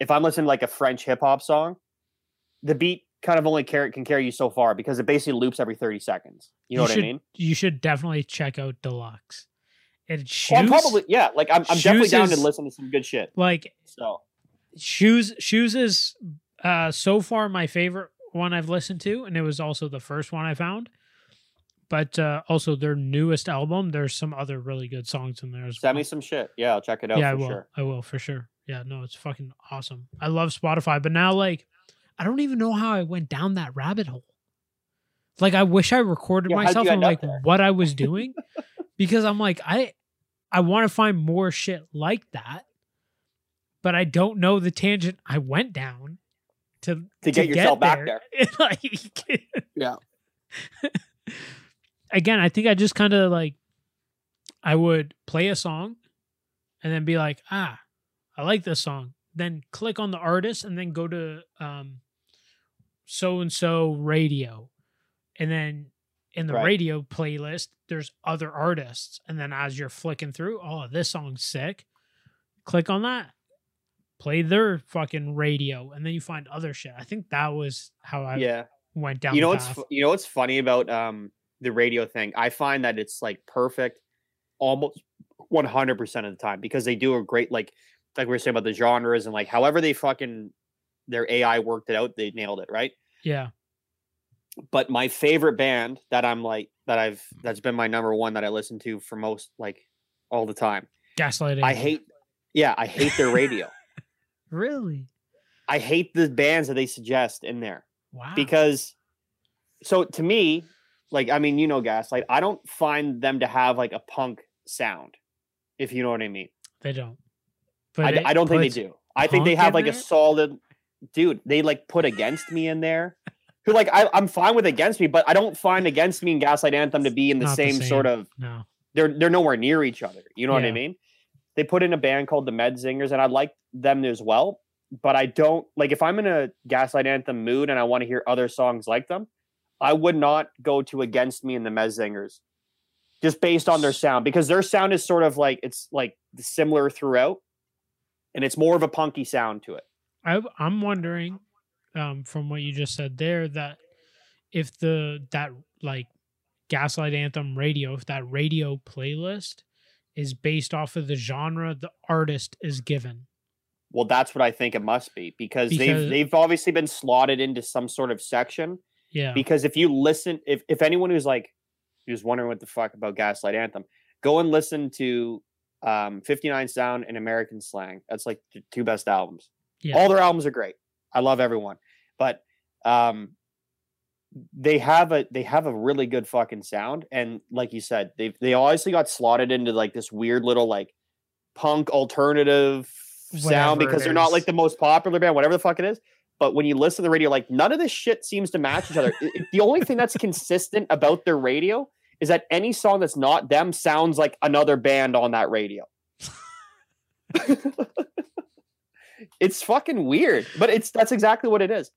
if i'm listening to like a french hip hop song the beat kind of only carry, can carry you so far because it basically loops every 30 seconds. You know what should, i mean? You should definitely check out Deluxe. And shoes, well, I'm probably yeah like i'm, I'm definitely down is- to listen to some good shit. like so. shoes shoes is uh so far my favorite one i've listened to and it was also the first one i found. But uh also their newest album there's some other really good songs in there as send well. me some shit. Yeah i'll check it out yeah i will. sure. I will for sure yeah no it's fucking awesome i love spotify but now like i don't even know how i went down that rabbit hole like i wish i recorded Yeah, myself and like there? what i was doing because i'm like i i want to find more shit like that but i don't know the tangent i went down to to get yourself back there like Yeah. again i think i just kind of like i would play a song and then be like ah i like this song. Then click on the artist and then go to um so and so radio. And then in the Right. radio playlist there's other artists. And then as you're flicking through oh this song's sick. Click on that. Play their fucking radio. And then you find other shit. I think that was how i yeah. went down you know what's you know what's funny about um the radio thing? I find that it's like perfect almost 100% of the time because they do a great like like we were saying about the genres and like however they fucking their ai worked it out they nailed it right? Yeah. But my favorite band that i'm like that i've that's been my number one that i listen to for most like all the time. Gaslighting. I hate yeah i hate their radio. Really? I hate the bands that they suggest in there wow. because so to me like i mean you know gaslight i don't find them to have like a punk sound if you know what i mean. They don't I, I don't think they do. I think they have like a solid dude they like put against me in there. Who like I, i'm fine with against me but i don't find against me and gaslight anthem to be in the Not the same, sort of no. they're they're nowhere near each other. You know what i mean? They put in a band called the Menzingers and i like them as well but i don't like if i'm in a gaslight anthem mood and i want to hear other songs like them i would not go to against me and the Menzingers just based on their sound because their sound is sort of like it's like similar throughout and it's more of a punky sound to it. I, i'm wondering um from what you just said there that if the that like gaslight anthem radio if that radio playlist is based off of the genre the artist is given. Well that's what i think it must be because, Because- they've they've obviously been slotted into some sort of section. Yeah. Because if you listen if, if anyone who's like who's wondering what the fuck about gaslight anthem go and listen to um, 59 Sound, and American Slang. That's like the two best albums. Yeah. All their albums are great. I love everyone, but um, they have a they have a really good fucking sound. And like you said, they they obviously got slotted into like this weird little like punk alternative sound because they're not like the most popular band, whatever the fuck it is. But when you listen to the radio, like none of this shit seems to match each other. The only thing that's consistent about their radio is that any song that's not them sounds like another band on that radio. it's fucking weird, but it's that's exactly what it is.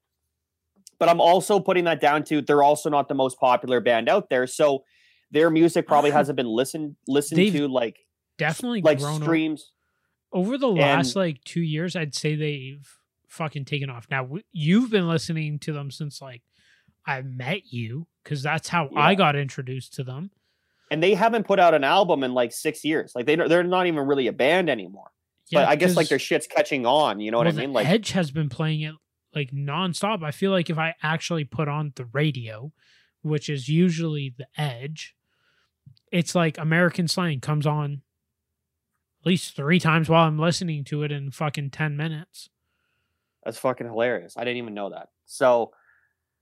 But I'm also putting that down to they're also not the most popular band out there, so their music probably hasn't been listened listened They've to like Definitely like streams. over the last and- like two years. I'd say they've fucking taken off. Now w- you've been listening to them since like I met you because that's how I got introduced to them. and they haven't put out an album in like six years. Like they they're not even really a band anymore. but I guess like their shit's catching on. You know what well, I mean? the Like Edge has been playing it like nonstop. I feel like if I actually put on the radio, which is usually the Edge, it's like American slang comes on at least three times while I'm listening to it in fucking ten minutes. that's fucking hilarious. I didn't even know that. So,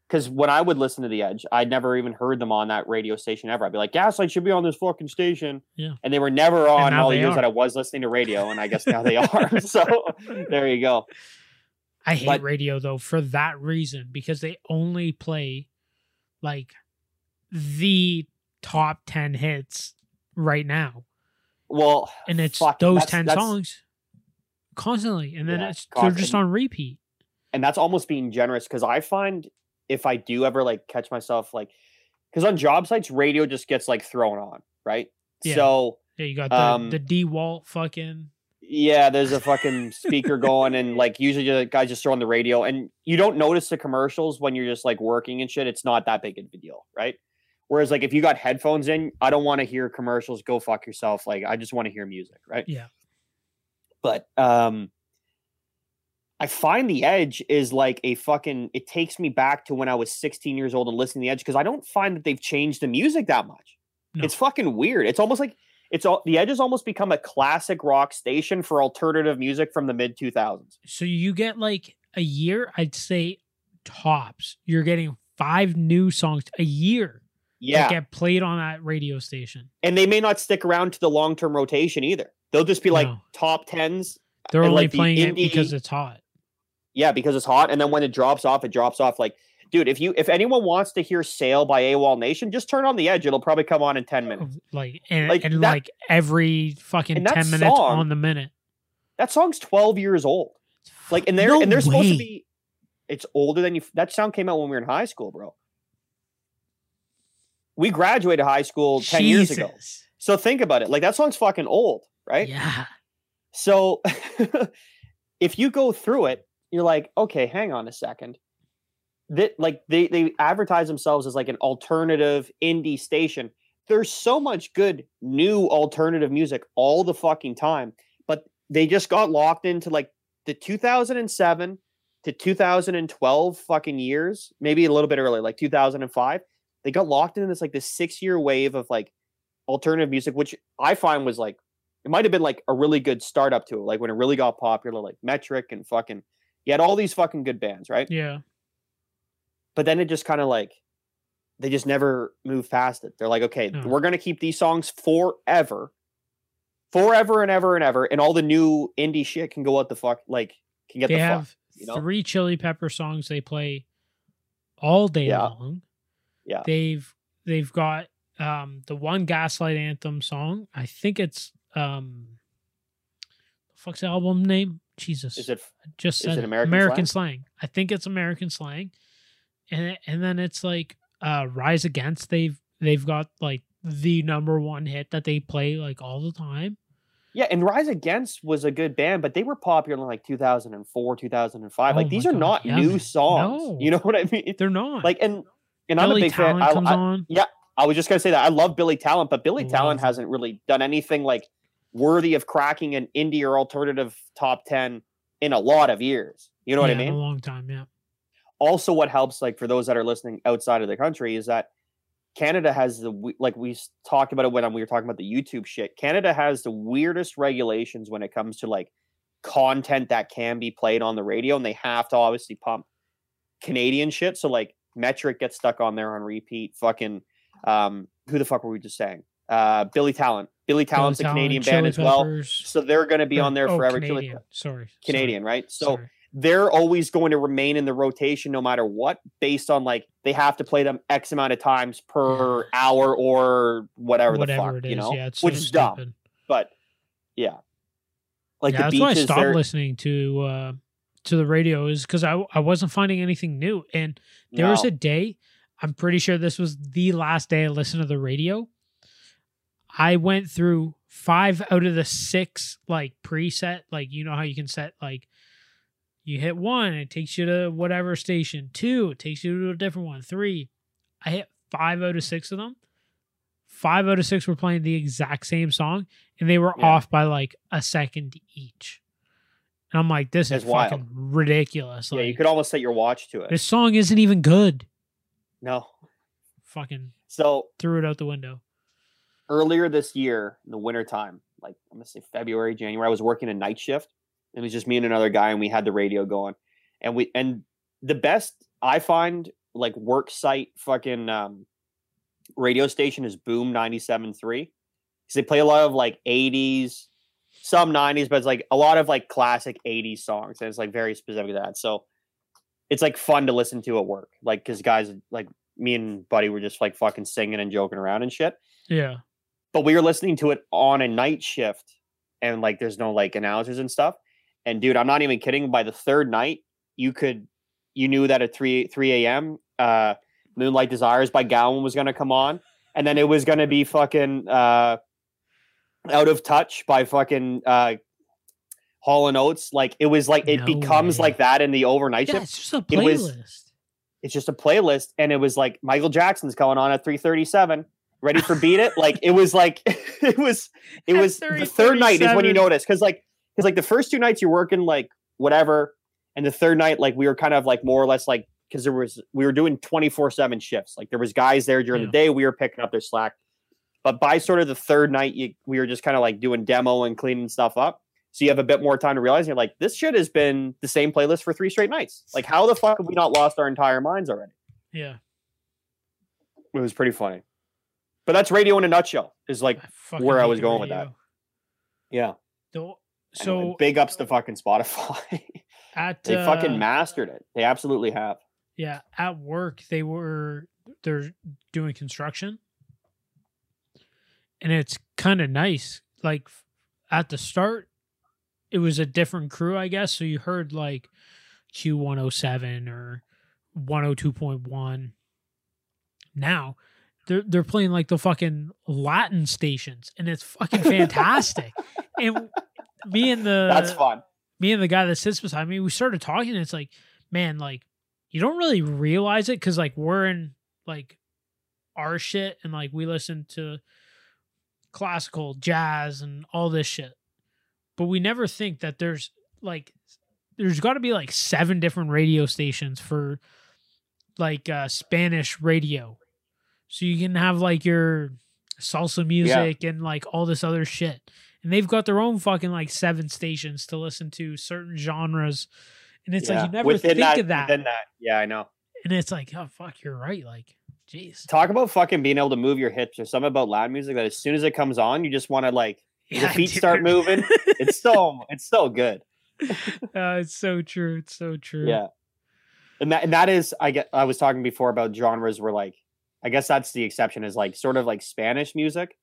because when I would listen to the Edge, I'd never even heard them on that radio station ever. I'd be like, Gaslight should be on this fucking station. Yeah. And they were never on all the years are. that I was listening to radio, and I guess now they are. so there you go. I hate But- radio though for that reason because they only play like the top 10 hits right now. Well, And it's fuck, those that's- 10 that's- songs constantly. And then Yeah, it's they're just on repeat. and that's almost being generous because I find if I do ever like catch myself like because on job sites radio just gets like thrown on, right? Yeah. So Yeah, you got the, Um, the DeWalt fucking yeah, there's a fucking speaker going and like usually the guys just throw on the radio and you don't notice the commercials when you're just like working and shit. It's not that big of a deal, right? Whereas like if you got headphones in, I don't want to hear commercials. Go fuck yourself. Like I just want to hear music, right? Yeah. But um I find the edge is like a fucking it takes me back to when I was 16 years old and listening to the edge because I don't find that they've changed the music that much. No. It's fucking weird. It's almost like it's all the edge has almost become a classic rock station for alternative music from the mid 2000s. So you get like a year, I'd say tops. You're getting five new songs a year Yeah. that get played on that radio station. and they may not stick around to the long-term rotation either. They'll just be like No. top 10s. They're only like, playing it because it's hot. Yeah, because it's hot and then when it drops off, it drops off like dude, if you if anyone wants to hear Sail by AWOL Nation, just turn on the edge. It'll probably come on in 10 minutes. Like and, Like, and that- like every fucking ten minutes song- on the minute. That song's 12 years old. Like and they're No and they're supposed to be it's older than you that sound came out when we were in high school, bro. We graduated high school 10 years ago. So think about it. Like that song's fucking old, right? Yeah. So if you go through it, you're like, okay, hang on a second. That like they they advertise themselves as like an alternative indie station. There's so much good new alternative music all the fucking time, but they just got locked into like the 2007 to 2012 fucking years, maybe a little bit earlier, like 2005. They got locked into this like this six year wave of like alternative music, which I find was like it might have been like a really good startup to it, like when it really got popular, like Metric and fucking you had all these fucking good bands, right? Yeah. But then it just kind of like they just never move past it. They're like, okay, No. we're gonna keep these songs forever, forever and ever and ever, and all the new indie shit can go out the fuck like can get They the have fuck. you know? three chili pepper songs they play all day Yeah. long. Yeah. They've they've got um the one gaslight anthem song. I think it's um the fuck's the album name? Jesus. Is it I just is it American slang? I think it's American slang. And and then it's like uh Rise Against. They've they've got like the number one hit that they play like all the time. yeah? And Rise Against was a good band, but they were popular in like 2004, 2005. Oh like these are God, not yeah, new songs. No. You know what I mean? They're not. Like and and I'm a Billy big fan. Talent I, comes I- on. I was just gonna say that I love Billy Talent, but Billy Love Talent hasn't really done anything like worthy of cracking an indie or alternative top ten in a lot of years. You know what I mean? A long time, yeah. Also, what helps, like for those that are listening outside of the country, is that Canada has the like we talked about it when we were talking about the YouTube shit. Canada has the weirdest regulations when it comes to like content that can be played on the radio, and they have to obviously pump Canadian shit. So like Metric gets stuck on there on repeat. Fucking um, who the fuck were we just saying? Uh, Billy Talent. Billy Talent's a Talent, Canadian Chili band as well, so they're going to be on there oh, forever. Chili- Canadian. Sorry. Canadian, right? So Sorry. they're always going to remain in the rotation no matter what, based on like they have to play them X amount of times per hour or whatever, whatever the fuck, you know, yeah, it's which so is dumb. stupid. But yeah, like yeah, the that's why I stopped listening to uh to the radio is because I I wasn't finding anything new. And there was a day, I'm pretty sure this was the last day I listened to the radio. I went through five out of the six like preset, like you know how you can set like you hit one, it takes you to whatever station. Two, it takes you to a different one. Three, I hit five out of six of them. Five out of six were playing the exact same song, and they were Yeah. off by like a second each. And I'm like, this is wild. fucking ridiculous. yeah, you could almost set your watch to it. this song isn't even good. No, Fucking so threw it out the window. Earlier this year in the wintertime, like I'm gonna say February, January, I was working a night shift. And it was just me and another guy, and we had the radio going. And we and the best I find like work site fucking um radio station is Boom 97.3. Because they play a lot of like 80s, some 90s, but it's like a lot of like classic 80s songs. And it's like very specific to that. So it's like fun to listen to at work. Like because guys like me and Buddy were just like fucking singing and joking around and shit Yeah. But we were listening to it on a night shift and like there's no like announcers and stuff. And dude i'm not even kidding by the third night you could you knew that at 3 3 a.m uh moonlight desires by gowan was going to come on. And then it was going to be fucking uh out of touch by fucking uh hall and oates. Like it was like it No becomes way. like that in the overnight Yeah, shift. it's just a It was- it's just a playlist and it was like michael jackson's going on at 337 ready for beat it? Like it was like it was it was the third night is when you notice because like because like the first two nights you're working like whatever and the third night like we were kind of like more or less like because there was we were doing 24 7 shifts. Like there was guys there during Yeah. the day we were picking up their slack. But by sort of the third night you, we were just kind of like doing demo and cleaning stuff up. So you have a bit more time to realize you're like this shit has been the same playlist for three straight nights. Like how the fuck have we not lost our entire minds already? Yeah. it was pretty funny. But that's radio in a nutshell. Is like, I where I was going with that. yeah. The- So So big ups to fucking Spotify. at they uh, fucking mastered it. They absolutely have. yeah at work they were they're doing construction, and it's kind of nice. Like at the start, it was a different crew, I guess. So you heard like Q one hundred seven or one hundred two point one. Now they're they're playing like the fucking Latin stations, and it's fucking fantastic. and me and the That's fun. me and the guy that sits beside me, we started talking. And it's like, man, like you don't really realize it because like we're in like our shit and like we listen to classical jazz and all this shit, but we never think that there's like there's got to be like seven different radio stations for like uh Spanish radio, so you can have like your salsa music and like all this other shit and they've got their own fucking like seven stations to listen to certain genres and it's Yeah. like you never Within think that, of that that. Yeah, I know. and it's like oh fuck you're right like jeez Talk about fucking being able to move your hips. There's something about loud music that as soon as it comes on, you just want to like your Yeah, feet start moving. It's so it's so good. uh, it's so true it's so true Yeah. And that and that is I get I was talking before about genres where like I guess that's the exception is like sort of like Spanish music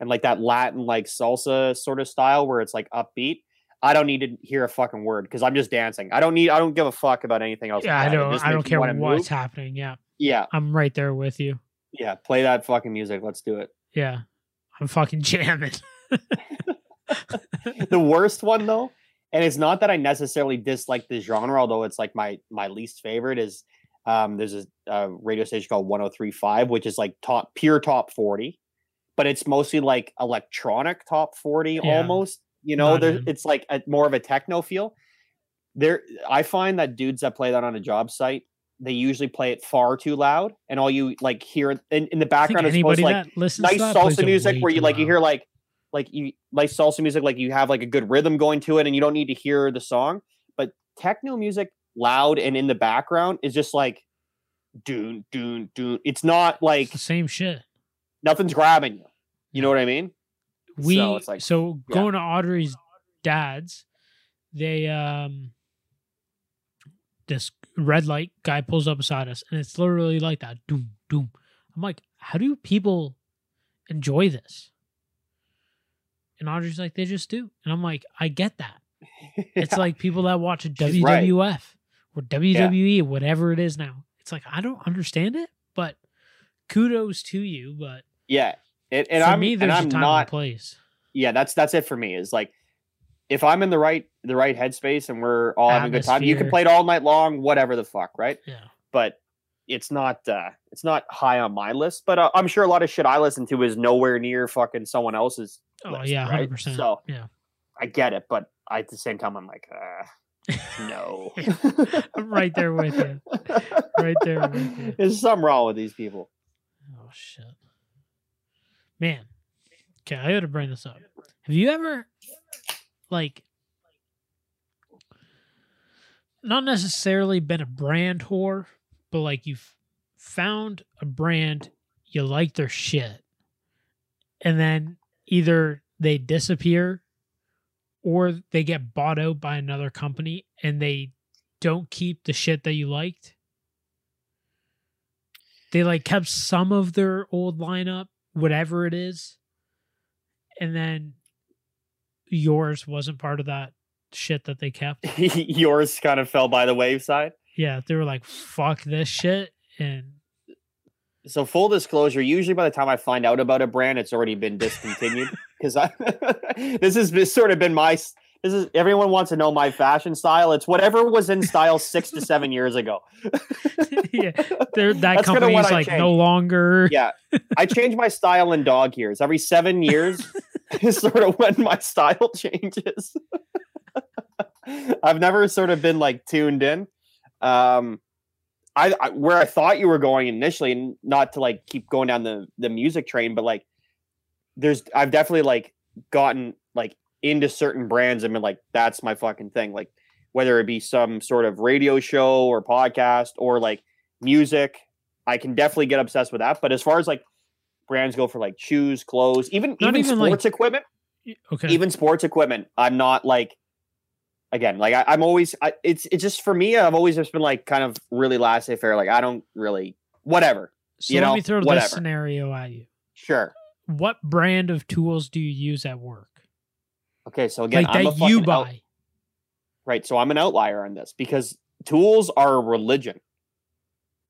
and like that Latin like salsa sort of style where it's like upbeat. I don't need to hear a fucking word because I'm just dancing. I don't need I don't give a fuck about anything else. yeah i like that. It don't i don't care what's happening yeah Yeah, i'm right there with you yeah. Play that fucking music. Let's do it. yeah i'm fucking jamming the worst one though, and it's not that I necessarily dislike the genre, although it's like my my least favorite is um there's a, a radio station called 1035, which is like top pure top 40, but it's mostly like electronic top 40 Yeah. almost. You know, there it's like a, more of a techno feel. There, I find that dudes that play that on a job site they usually play it far too loud, and all you like hear in, in the background is supposed to, like nice salsa music where you like you hear like like you nice salsa music like you have like a good rhythm going to it and you don't need to hear the song but techno music loud and in the background is just like doon doon doon it's not like It's the same shit. nothing's grabbing you you know what i mean we So so, it's like- yeah. going to Audrey's dad's, they um this red light guy pulls up beside us and it's literally like that. Doom doom. I'm like, how do people enjoy this? And Audrey's like, they just do. And I'm like, I get that. It's like people that watch WWF. right. Or WWE, whatever it is now. It's like I don't understand it, but kudos to you. But yeah and, and for i'm me, and there's a i'm time and not a place. yeah that's that's it for me is like if i'm in the right the right headspace and we're all having a good time you can play it all night long whatever the fuck right Yeah. but it's not uh it's not high on my list but uh, i'm sure a lot of shit i listen to is nowhere near fucking someone else's Oh list, yeah, right? hundred percent. So- yeah. i get it but I, at the same time i'm like uh no I'm right there with you. Right there with you. there's something wrong with these people Oh shit. Man. Okay, I gotta bring this up. Have you ever like not necessarily been a brand whore, but like you've found a brand, you like their shit, and then either they disappear or they get bought out by another company and they don't keep the shit that you liked? They like kept some of their old lineup, whatever it is, and then yours wasn't part of that shit that they kept. yours kind of fell by the wayside Yeah, they were like, "Fuck this shit," and so full disclosure usually by the time i find out about a brand it's already been discontinued because i this has been, sort of been my this is everyone wants to know my fashion style. It's whatever was in style six to seven years ago. Yeah, that That's company is like no longer. yeah. I change my style in dog years. Every seven years is sort of when my style changes. I've never sort of been like tuned in. Um I, I where i thought you were going initially and not to like keep going down the the music train but like there's i've definitely like gotten like into certain brands and been like that's my fucking thing. Like whether it be some sort of radio show or podcast or like music i can definitely get obsessed with that. But as far as like brands go for like shoes clothes even Not even, even, like- sports equipment Okay, even sports equipment i'm not like again like I, i'm always I, it's it's just for me i've always just been like kind of really laissez-faire like i don't really whatever so you let know, me throw whatever. this scenario at you. sure What brand of tools do you use at work? okay so again like I'm a that you fucking out- buy? right so i'm an outlier on this because tools are a religion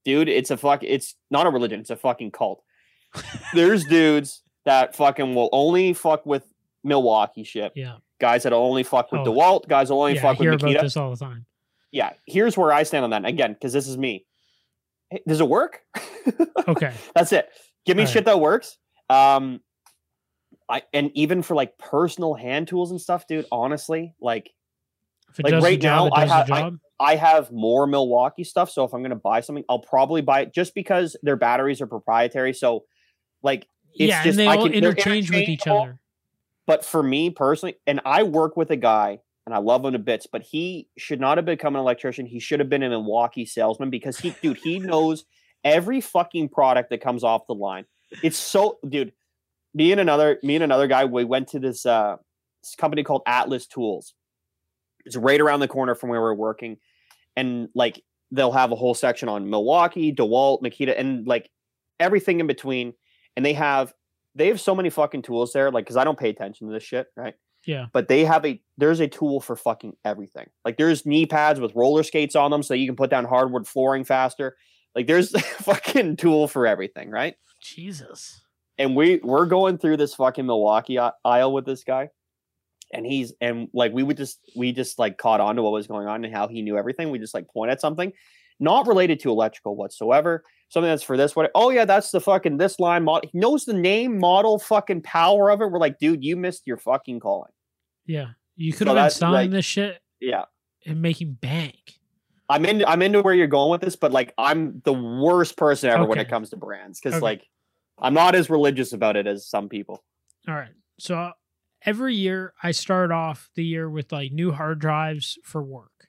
dude it's a fuck it's not a religion it's a fucking cult there's dudes that fucking will only fuck with milwaukee shit Yeah, guys that only fuck with Oh. dewalt guys will only yeah. I fuck hear with about this all the time. yeah here's where i stand on that again because this is me Hey, does it work Okay, That's it. Give me All right. shit that works. Um, I and even for like personal hand tools and stuff, dude. Honestly, like Like, right job, now, I have- I- I have more Milwaukee stuff. So if I'm gonna buy something, I'll probably buy it just because their batteries are proprietary. So, like, it's yeah, just- and they I all can- interchange with each other. But for me personally, and I work with a guy and I love him to bits, but he should not have become an electrician. He should have been a Milwaukee salesman because he, dude, he knows every fucking product that comes off the line. It's so, dude. Me and another, me and another guy, we went to this uh this company called Atlas Tools. It's right around the corner from where we're working, and like they'll have a whole section on Milwaukee, DeWalt, Makita, and like everything in between. And they have they have so many fucking tools there, like because I don't pay attention to this shit, right? Yeah. But they have a there's a tool for fucking everything. Like there's knee pads with roller skates on them so you can put down hardwood flooring faster. Like there's a fucking tool for everything, right? Jesus. And we we're going through this fucking Milwaukee aisle with this guy. And he's and like we would just we just like caught on to what was going on and how he knew everything. We just like point at something not related to electrical whatsoever. Something that's for this what oh yeah, that's the fucking this line model. He knows the name, model, fucking power of it. We're like, dude, you missed your fucking calling. Yeah. You could So have been selling like- this shit Yeah. and making bank. I'm in. I'm into where you're going with this, but like I'm the worst person ever when it comes to brands because Okay. like I'm not as religious about it as some people. All right. So every year I start off the year with like new hard drives for work.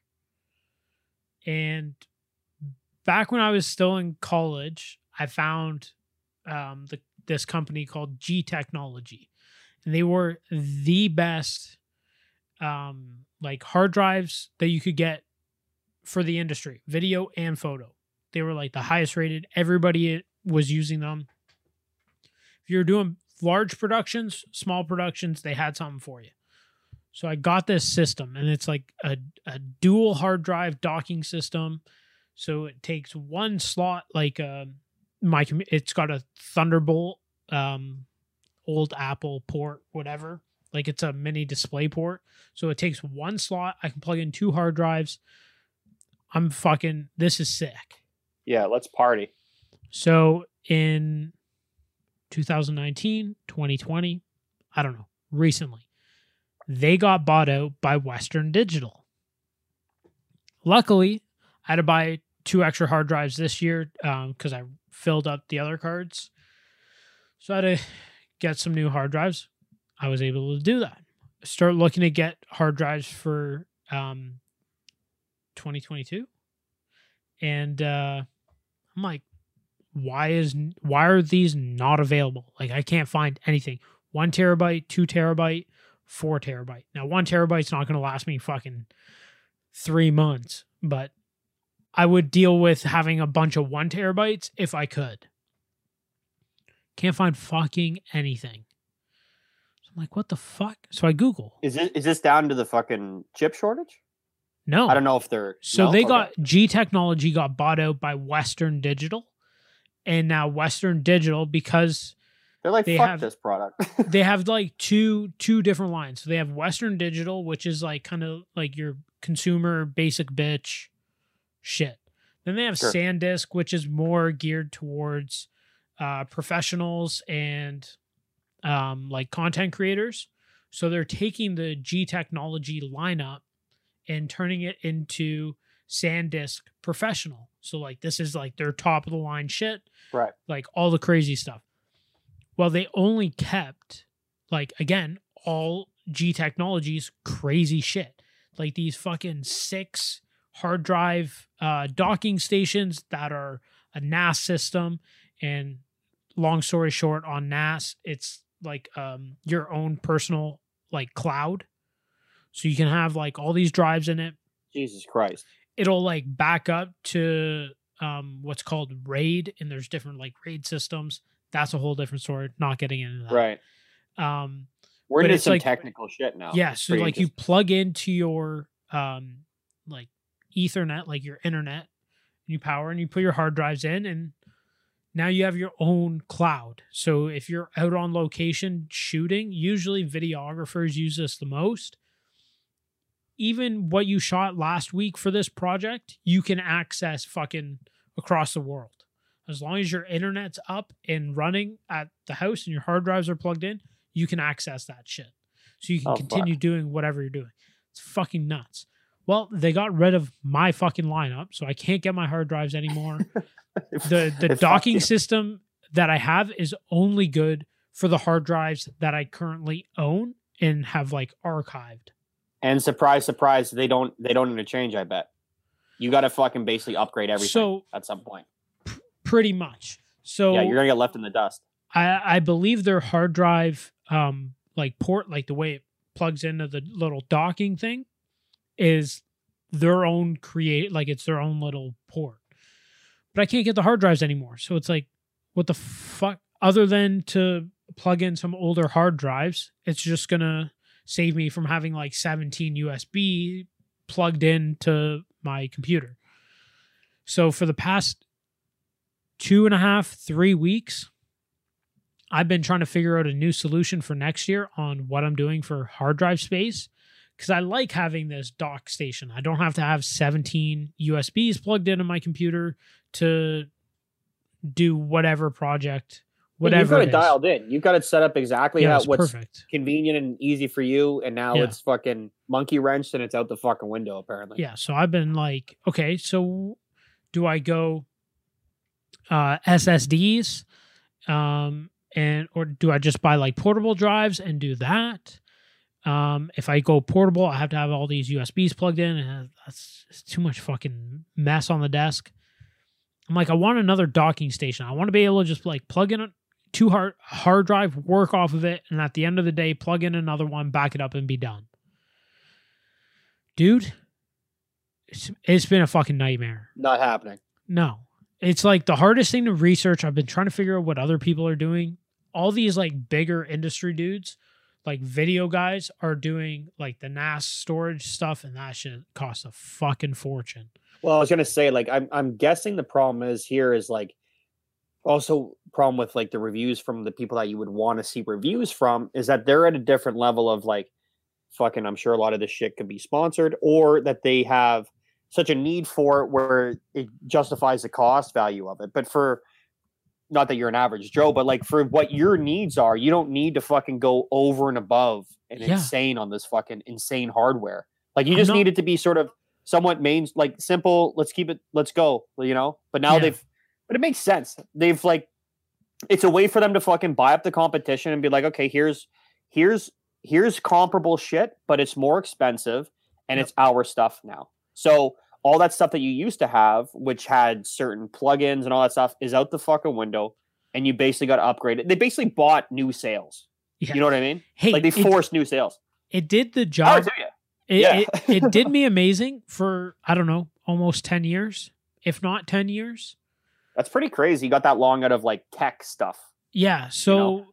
And back when I was still in college, I found um, the, this company called G Technology. And they were the best um, like hard drives that you could get for the industry, video and photo. They were like the highest rated. Everybody was using them. If you're doing large productions, small productions, they had something for you. So I got this system, and it's like a, a dual hard drive docking system. So it takes one slot, like uh, my it's got a Thunderbolt, um, old Apple port, whatever. Like it's a mini display port. So it takes one slot. I can plug in two hard drives. I'm fucking. This is sick. Yeah, let's party. So in 2019, 2020, I don't know, recently, they got bought out by Western Digital. Luckily, I had to buy two extra hard drives this year because I filled up the other cards. So I had to get some new hard drives. I was able to do that. Start looking to get hard drives for um, 2022. And uh, I'm like, why is why are these not available? Like I can't find anything. One terabyte, two terabyte, four terabyte. Now one terabyte's not going to last me fucking three months, but I would deal with having a bunch of one terabytes if I could. Can't find fucking anything. So I'm like, what the fuck? So I Google. Is it is this down to the fucking chip shortage? No. I don't know if they're So no? they Okay. got G Technology got bought out by Western Digital, and now Western Digital because They're like they fuck have- this product. they have like two two different lines. So they have Western Digital, which is like kind of like your consumer basic bitch shit. Then they have Sure. SanDisk, which is more geared towards uh, professionals and um, like content creators. So they're taking the G Technology lineup and turning it into SanDisk Professional. So like this is like their top of the line shit right. like all the crazy stuff. Well, they only kept like again all G Technologies crazy shit, like these fucking six hard drive uh, docking stations that are a NAS system. And long story short, on NAS, it's like um, your own personal like cloud, so you can have like all these drives in it Jesus Christ. it'll like back up to um what's called raid and there's different like raid systems that's a whole different story not getting into that Right. um We're into some like- technical shit now. yeah so like you plug into your um like ethernet like your internet and you power and you put your hard drives in and now you have your own cloud. So if you're out on location shooting usually videographers use this the most. Even what you shot last week for this project you can access fucking across the world. As long as your internet's up and running at the house and your hard drives are plugged in you can access that shit. So you can Oh, fuck. continue doing whatever you're doing. It's fucking nuts well they got rid of my fucking lineup so i can't get my hard drives anymore the the docking system that I have is only good for the hard drives that I currently own and have like archived. And surprise, surprise, they don't they don't interchange. I bet you got to fucking basically upgrade everything So at some point. pretty much. So yeah, you're gonna get left in the dust. I I believe their hard drive um like port like the way it plugs into the little docking thing is their own create like it's their own little port. But I can't get the hard drives anymore. So it's like what the fuck other than to plug in some older hard drives, it's just going to save me from having like 17 USB plugged into my computer. So for the past two and a half, three weeks, I've been trying to figure out a new solution for next year on what I'm doing for hard drive space because I like having this dock station. I don't have to have 17 USBs plugged into my computer to do whatever project whatever. You've got it dialed in. You've got it set up exactly Yeah, how what's perfect. convenient and easy for you. And now Yeah. it's fucking monkey wrenched and it's out the fucking window apparently. Yeah. So I've been like, okay, so do I go uh SSDs? Um and or do I just buy like portable drives and do that? Um if I go portable, I have to have all these USBs plugged in and that's it's too much fucking mess on the desk. I'm like, I want another docking station. I want to be able to just like plug in a two hard hard drive, work off of it, and at the end of the day, plug in another one, back it up, and be done. Dude, it's, it's been a fucking nightmare. Not happening. No. It's like the hardest thing to research. I've been trying to figure out what other people are doing. All these like bigger industry dudes, like video guys, are doing like the NAS storage stuff, and that shit costs a fucking fortune. Well, I was gonna say, like, I'm I'm guessing the problem is here is like also problem with like the reviews from the people that you would want to see reviews from is that they're at a different level of like fucking I'm sure a lot of this shit could be sponsored or that they have such a need for it where it justifies the cost value of it. But for not that you're an average Joe, but like for what your needs are, you don't need to fucking go over and above and Yeah. insane on this fucking insane hardware. Like you just not- need it to be sort of somewhat main like simple, let's keep it, let's go, you know? But now Yeah. they've but it makes sense. They've like it's a way for them to fucking buy up the competition and be like, okay, here's here's here's comparable shit, but it's more expensive and Yep. it's our stuff now. So all that stuff that you used to have, which had certain plugins and all that stuff, is out the fucking window, and you basically got to upgrade it. They basically bought new sales. Yeah. You know what I mean? Hey, Like they it, forced new sales. it did the Oh, job. you? It, Yeah. it, it did me amazing for I don't know, almost ten years, if not ten years. That's pretty crazy. You got that long out of like tech stuff. Yeah. So know?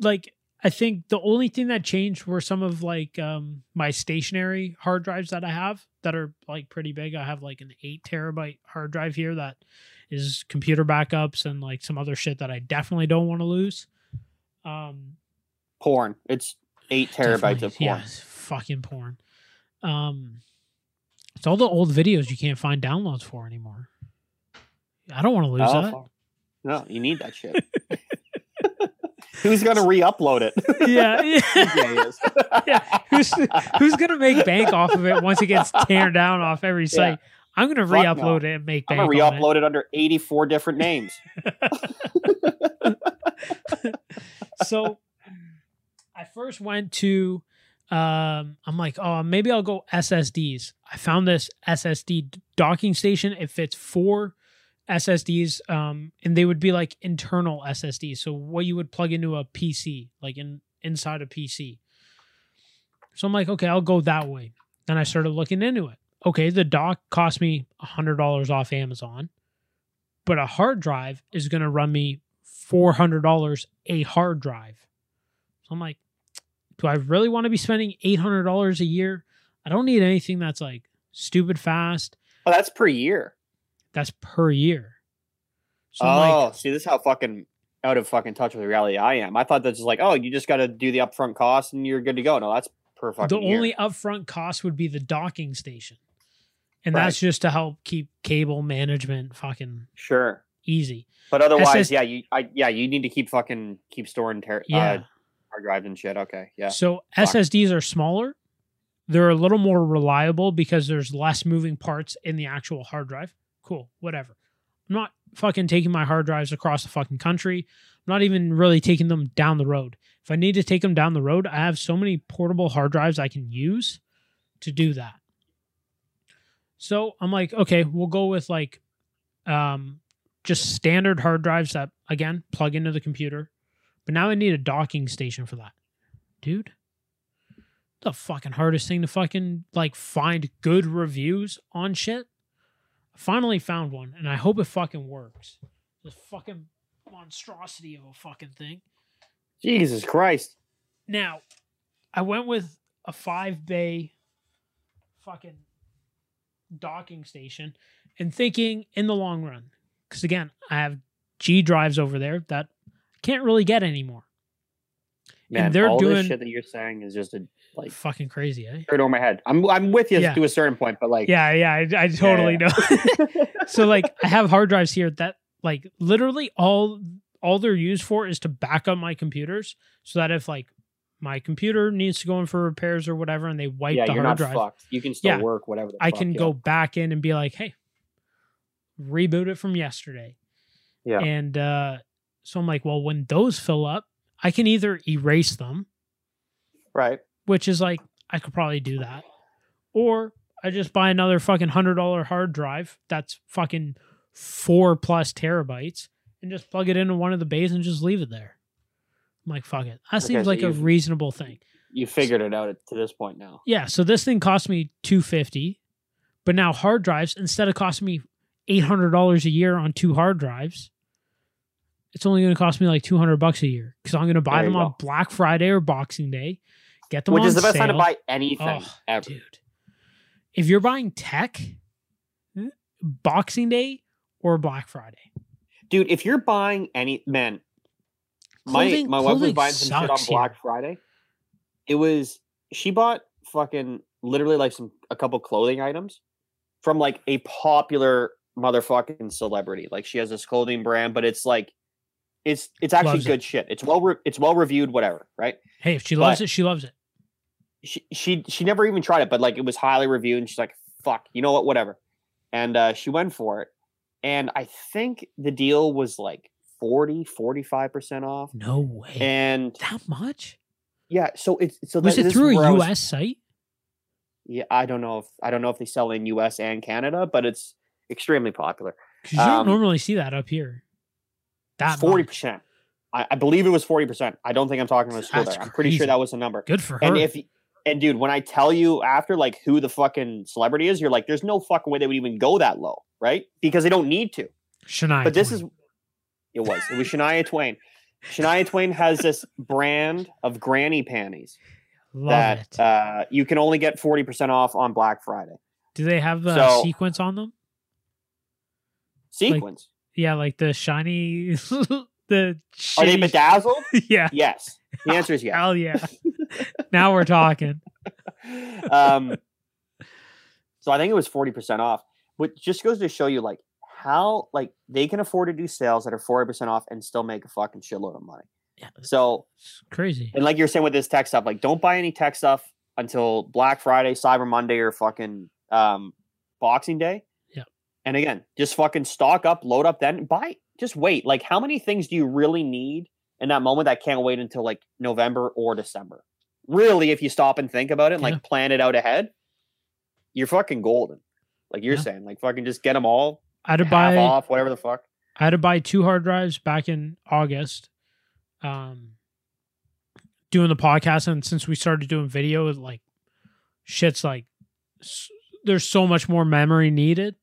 like I think the only thing that changed were some of like um my stationary hard drives that I have that are like pretty big. I have like an eight terabyte hard drive here that is computer backups and like some other shit that I definitely don't want to lose. Um Porn. It's eight terabytes of porn. Yeah, it's fucking porn. Um it's all the old videos you can't find downloads for anymore. I don't want to lose Oh, that. No, you need that shit. Who's gonna re-upload it? Yeah, yeah. Yeah, who's who's gonna make bank off of it once it gets torn down off every Yeah. site? I'm gonna re-upload no. it and make I'm bank gonna re-upload it under 84 different names. So I first went to um I'm like, oh, maybe I'll go SSDs. I found this SSD docking station. It fits four SSDs, um, and they would be like internal SSDs. So what you would plug into a PC, like in inside a PC. So I'm like, okay, I'll go that way. Then I started looking into it. Okay, the dock cost me hundred dollars off Amazon, but a hard drive is going to run me four hundred dollars a hard drive. So I'm like, do I really want to be spending eight hundred dollars a year? I don't need anything that's like stupid fast. Oh, that's per year. That's per year. So oh, like, see, this is how fucking out of fucking touch with reality I am. I thought that's just like, oh, you just got to do the upfront cost and you're good to go. No, that's per fucking the year. only upfront cost would be the docking station. And Right. that's just to help keep cable management fucking sure. easy. But otherwise, SS yeah, you, I, yeah, you need to keep fucking keep storing ter- Yeah. uh, hard drives and shit. Okay, yeah, So Fuck. SSDs are smaller. They're a little more reliable because there's less moving parts in the actual hard drive. Cool, whatever. I'm not fucking taking my hard drives across the fucking country. I'm not even really taking them down the road. If I need to take them down the road, I have so many portable hard drives I can use to do that. So I'm like, okay, we'll go with like um just standard hard drives that again plug into the computer. But now I need a docking station for that. Dude, the fucking hardest thing to fucking like find good reviews on shit. Finally found one and I hope it fucking works. This fucking monstrosity of a fucking thing. Jesus Christ. Now, I went with a five bay fucking docking station and thinking in the long run, because again, I have G drives over there that I can't really get anymore. Man, they're all doing- this shit that you're saying is just a like Fucking crazy, eh? straight over my head. I'm I'm with you Yeah. to a certain point, but like, Yeah, yeah, I, I totally yeah. know. so like I have hard drives here that like literally all all they're used for is to back up my computers so that if like my computer needs to go in for repairs or whatever and they wipe yeah, the you're hard not drive, fucked. You can still Yeah. work whatever. The I fuck, can yeah. go back in and be like, hey, reboot it from yesterday. Yeah. And uh, so I'm like, well, when those fill up, I can either erase them, right. Which is like, I could probably do that. Or I just buy another fucking hundred dollar hard drive that's fucking four plus terabytes and just plug it into one of the bays and just leave it there. I'm like, fuck it. That Okay, seems so like a reasonable thing. You figured it out to this point now. Yeah, so this thing cost me 250, but now hard drives instead of costing me $800 a year on two hard drives, it's only going to cost me like 200 bucks a year cuz I'm going to buy There them on. Black Friday or Boxing Day. Get them Which is the best time to buy anything Oh, ever. Dude. If you're buying tech, Boxing Day or Black Friday. Dude, if you're buying any man, Clothing- my my wife was buying some shit on sucks here. Black Friday. It was she bought fucking literally like some a couple clothing items from like a popular motherfucking celebrity. Like she has this clothing brand, but it's like it's it's actually Loves it. good shit. It's well re- it's well reviewed, whatever, right? Hey, if she loves But- it, she loves it. She she she never even tried it, but like it was highly reviewed, and she's like, "Fuck, you know what? Whatever." And uh, she went for it, and I think the deal was like 40 45 percent off. No way. And that much? yeah, so it's so Was that- it through a a was- US site? yeah, I don't know if I don't know if they sell in U.S. and Canada, but it's extremely popular. Because you don't Um, normally see that up here. That forty percent. I, I believe it was forty percent. I don't think I'm talking about a school That's there. I'm pretty sure that was the number. Good for her. And if and dude, when I tell you after like who the fucking celebrity is, you're like, there's no fucking way they would even go that low, right? Because they don't need to. Shania but this Twain. is it was. It was Shania Twain. Shania Twain has this brand of granny panties love that it. uh, you can only get 40% off on Black Friday. Do they have the so- sequence on them? Sequence. Yeah, like the shiny, the Are they bedazzled? yeah, yes. The answer is yes. hell yeah. Now we're talking. um, so I think it was 40% off, which just goes to show you like how like they can afford to do sales that are 40% off and still make a fucking shitload of money. Yeah, So, it's crazy. and like you're saying with this tech stuff, like don't buy any tech stuff until Black Friday, Cyber Monday, or fucking um, Boxing Day. Yeah. And again, just fucking stock up, load up, then buy. Just wait. Like, how many things do you really need in that moment that can't wait until like November or December? Really, if you stop and think about it, and, Yeah. like plan it out ahead, you're fucking golden. Like you're Yeah. saying, like fucking just get them all I had to buy. off, whatever the fuck. I had to buy two hard drives back in August. Um, doing the podcast, and since we started doing video, like shit's like there's so much more memory needed.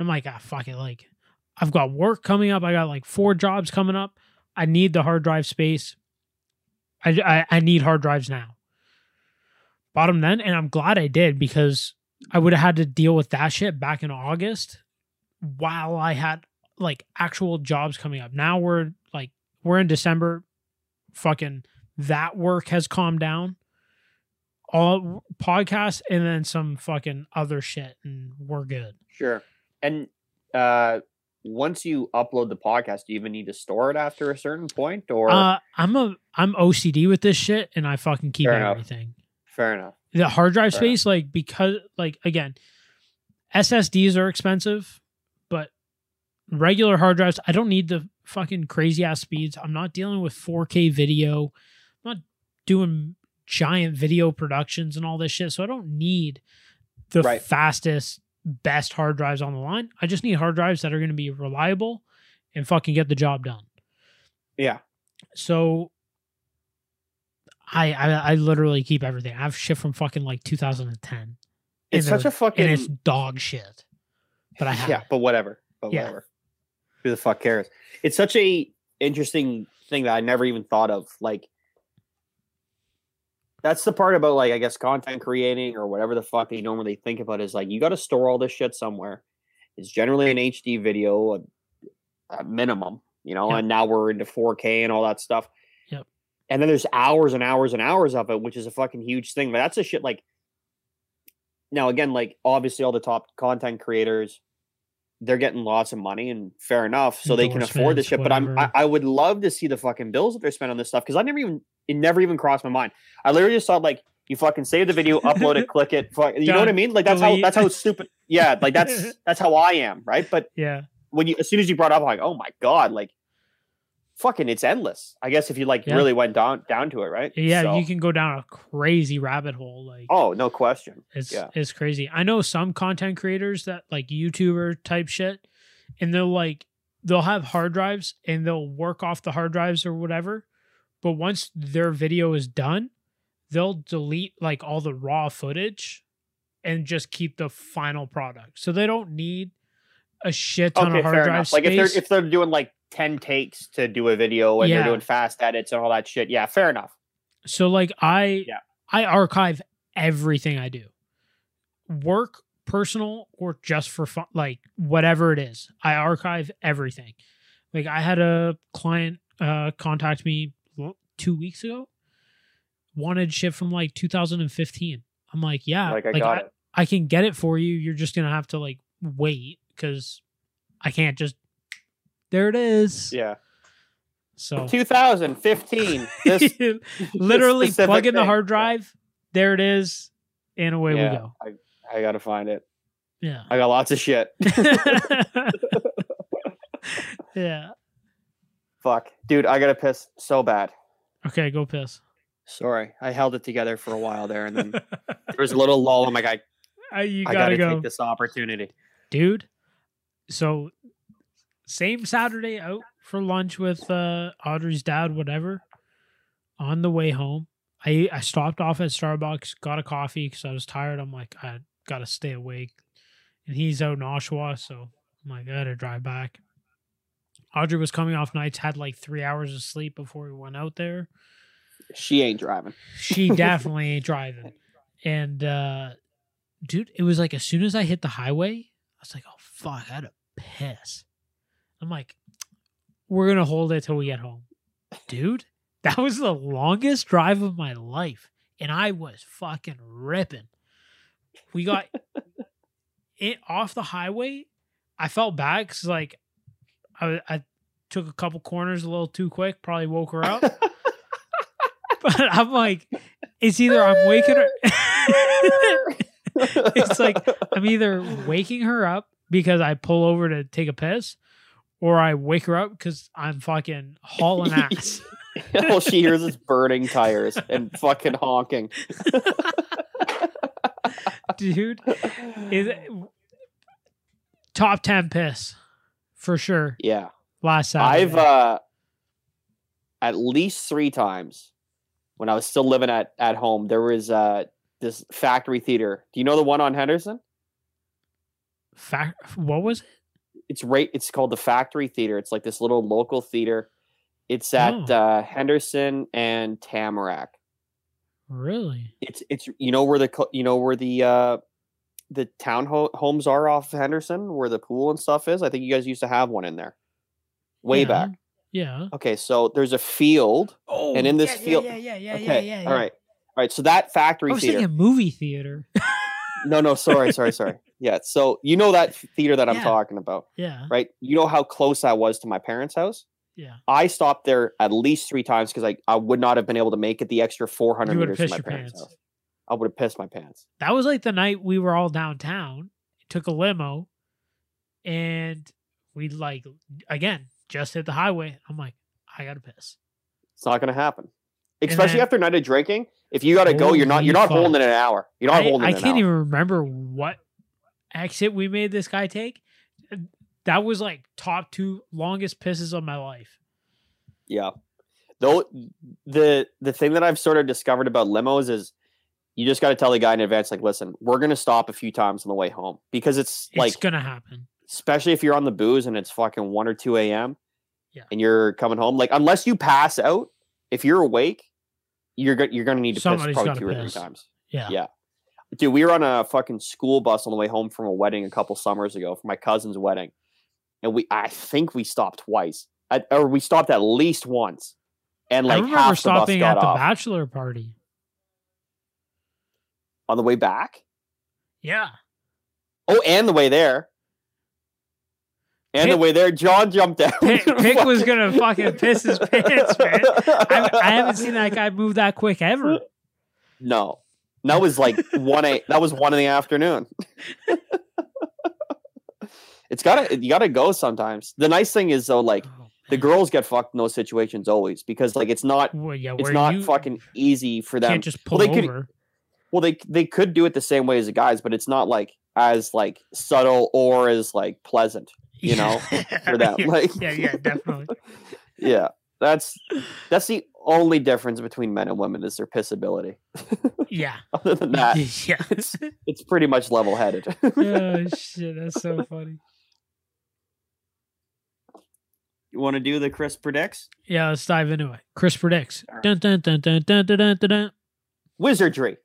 I'm like, ah, fuck it. Like, I've got work coming up. I got like four jobs coming up. I need the hard drive space. I I, I need hard drives now. Bought them then, and I'm glad I did because I would have had to deal with that shit back in August while I had like actual jobs coming up. Now we're like we're in December. Fucking that work has calmed down. All podcasts and then some fucking other shit, and we're good. Sure. And uh once you upload the podcast, do you even need to store it after a certain point? Or Uh, I'm a I'm OCD with this shit, and I fucking keep Fair everything. Fair enough. The hard drive Fair enough. space, like because like again, SSDs are expensive, but regular hard drives, I don't need the fucking crazy ass speeds. I'm not dealing with 4K video. I'm not doing giant video productions and all this shit. So I don't need the Right. fastest, best hard drives on the line. I just need hard drives that are going to be reliable and fucking get the job done. Yeah. So I, I I literally keep everything. I have shit from fucking like 2010. It's And such a fucking and it's dog shit. But I have yeah, it. but whatever. But Yeah. whatever. Who the fuck cares? It's such a interesting thing that I never even thought of. Like that's the part about like I guess content creating or whatever the fuck you normally think about is like you got to store all this shit somewhere. It's generally an HD video at, at minimum, you know, Yep. and now we're into 4K and all that stuff. And then there's hours and hours and hours of it, which is a fucking huge thing. But that's a shit like now again, like obviously all the top content creators they're getting lots of money and fair enough, so they can afford this shit. But I'm I. I would love to see the fucking bills that they're spending on this stuff because I never even it never even crossed my mind. I literally just thought like you fucking save the video, upload it, click it, fuck, you know what I mean? Like that's Delete. how that's how stupid. Yeah, like that's that's how I am, right? But Yeah. when you as soon as you brought up, I'm like, oh my god, like fucking, it's endless. I guess if you like Yeah. really went down down to it, right? Yeah, So- you can go down a crazy rabbit hole. Like Oh, no question. It's Yeah. it's crazy. I know some content creators that like YouTuber type shit, and they'll like they'll have hard drives and they'll work off the hard drives or whatever. But once their video is done, they'll delete like all the raw footage and just keep the final product. So they don't need a shit ton Okay, of hard drive enough. space. Like if they're if they're doing like ten takes to do a video and Yeah. they're doing fast edits and all that shit, yeah, fair enough. So like I Yeah. I archive everything I do. Work, personal, or just for fun, like whatever it is. I archive everything. Like I had a client uh contact me 2 weeks ago. Wanted shit from like 2015. I'm like, yeah, like I got I, it. I can get it for you. You're just going to have to like wait cuz I can't just There it is. Yeah. So 2015. This literally plug in the hard drive. There it is, and away we go. I, I gotta find it. Yeah, I got lots of shit. yeah. Fuck. Dude, I gotta piss so bad. Okay, go piss. Sorry. I held it together for a while there and then there was a little lull. I'm like, I, you gotta, gotta go, take this opportunity. dude. So, same Saturday out for lunch with uh, Audrey's dad. Whatever. On the way home, I I stopped off at Starbucks, got a coffee because I was tired. I'm like, I gotta stay awake, and he's out in Oshawa, so I'm like, I gotta drive back. Audrey was coming off nights, had like three hours of sleep before we went out there. She ain't driving. She definitely ain't driving. And uh dude, it was like as soon as I hit the highway, I was like, oh fuck, I had to piss. I'm like, we're gonna hold it till we get home. Dude, that was the longest drive of my life. And I was fucking ripping. We got it off the highway. I felt bad because like I, I took a couple corners a little too quick, probably woke her up. but I'm like, it's either I'm waking her. it's like I'm either waking her up because I pull over to take a piss, or I wake her up because I'm fucking hauling ass. All she hears is burning tires and fucking honking. Dude, is top ten piss for sure. yeah. Last Saturday. I've uh at least three times when I was still living at at home, there was uh this factory theater. Do you know the one on Henderson? Fact, what was it? It's right it's called the Factory Theater. It's like this little local theater. It's at Oh. uh Henderson and Tamarack. Really? It's it's you know where the you know where the uh the town ho- homes are off Henderson where the pool and stuff is. I think you guys used to have one in there. Way Yeah. back. Yeah. Okay, so there's a field Oh, And in this yeah, field- Yeah, yeah, yeah, okay. yeah, yeah, yeah. All right. All right. So that factory I was theater. thinking movie theater. No, no, sorry, sorry, sorry. Yeah. So you know that theater that I'm Yeah. talking about, yeah. right? You know how close I was to my parents' house? Yeah. I stopped there at least three times because I, I would not have been able to make it the extra 400 You would've meters to my parents' pants. house. I would have pissed my pants. That was like the night we were all downtown, took a limo, and we like again just hit the highway. I'm like, I gotta piss. It's not going to happen. Especially then- after a night of drinking. If you got to go, you're not you're not holding fuck. it an hour. You're not I, holding I can't hour. even remember what exit we made this guy take. That was like top two longest pisses of my life. Yeah. Though the the thing that I've sort of discovered about limos is you just got to tell the guy in advance, like, listen, we're gonna stop a few times on the way home because it's It's like, gonna happen. especially if you're on the booze and it's fucking one or two a.m. Yeah. and you're coming home, like, unless you pass out, if you're awake, you're go- you're gonna need to Somebody's piss probably two or three times. Yeah. Yeah. Dude, we were on a fucking school bus on the way home from a wedding a couple summers ago for my cousin's wedding, and we I think we stopped twice, or we stopped at least once, and I like remember half the bus stopping got at the off bachelor party. on the way back. Yeah. Oh, and the way there. And the way there, John jumped out. Pick, Pick was gonna fucking piss his pants, man. I, I haven't seen that guy move that quick ever. No, that was like one a. That was one in the afternoon. it's gotta you gotta go sometimes. The nice thing is though, like oh, the girls get fucked in those situations always because like it's not Well, yeah, it's not you fucking easy for them. can't just pull Well, they could- over. Well, they they could do it the same way as the guys, but it's not like as like subtle or as like pleasant you know, for that. like, yeah, yeah, definitely. yeah, that's that's the only difference between men and women is their pissability. yeah. Other than that, yeah, it's it's pretty much level headed. oh shit, that's so funny. You want to do the Chris predicts? Yeah, let's dive into it. Chris predicts. Right. Dun, dun, dun, dun, dun, dun, dun, dun. Wizardry.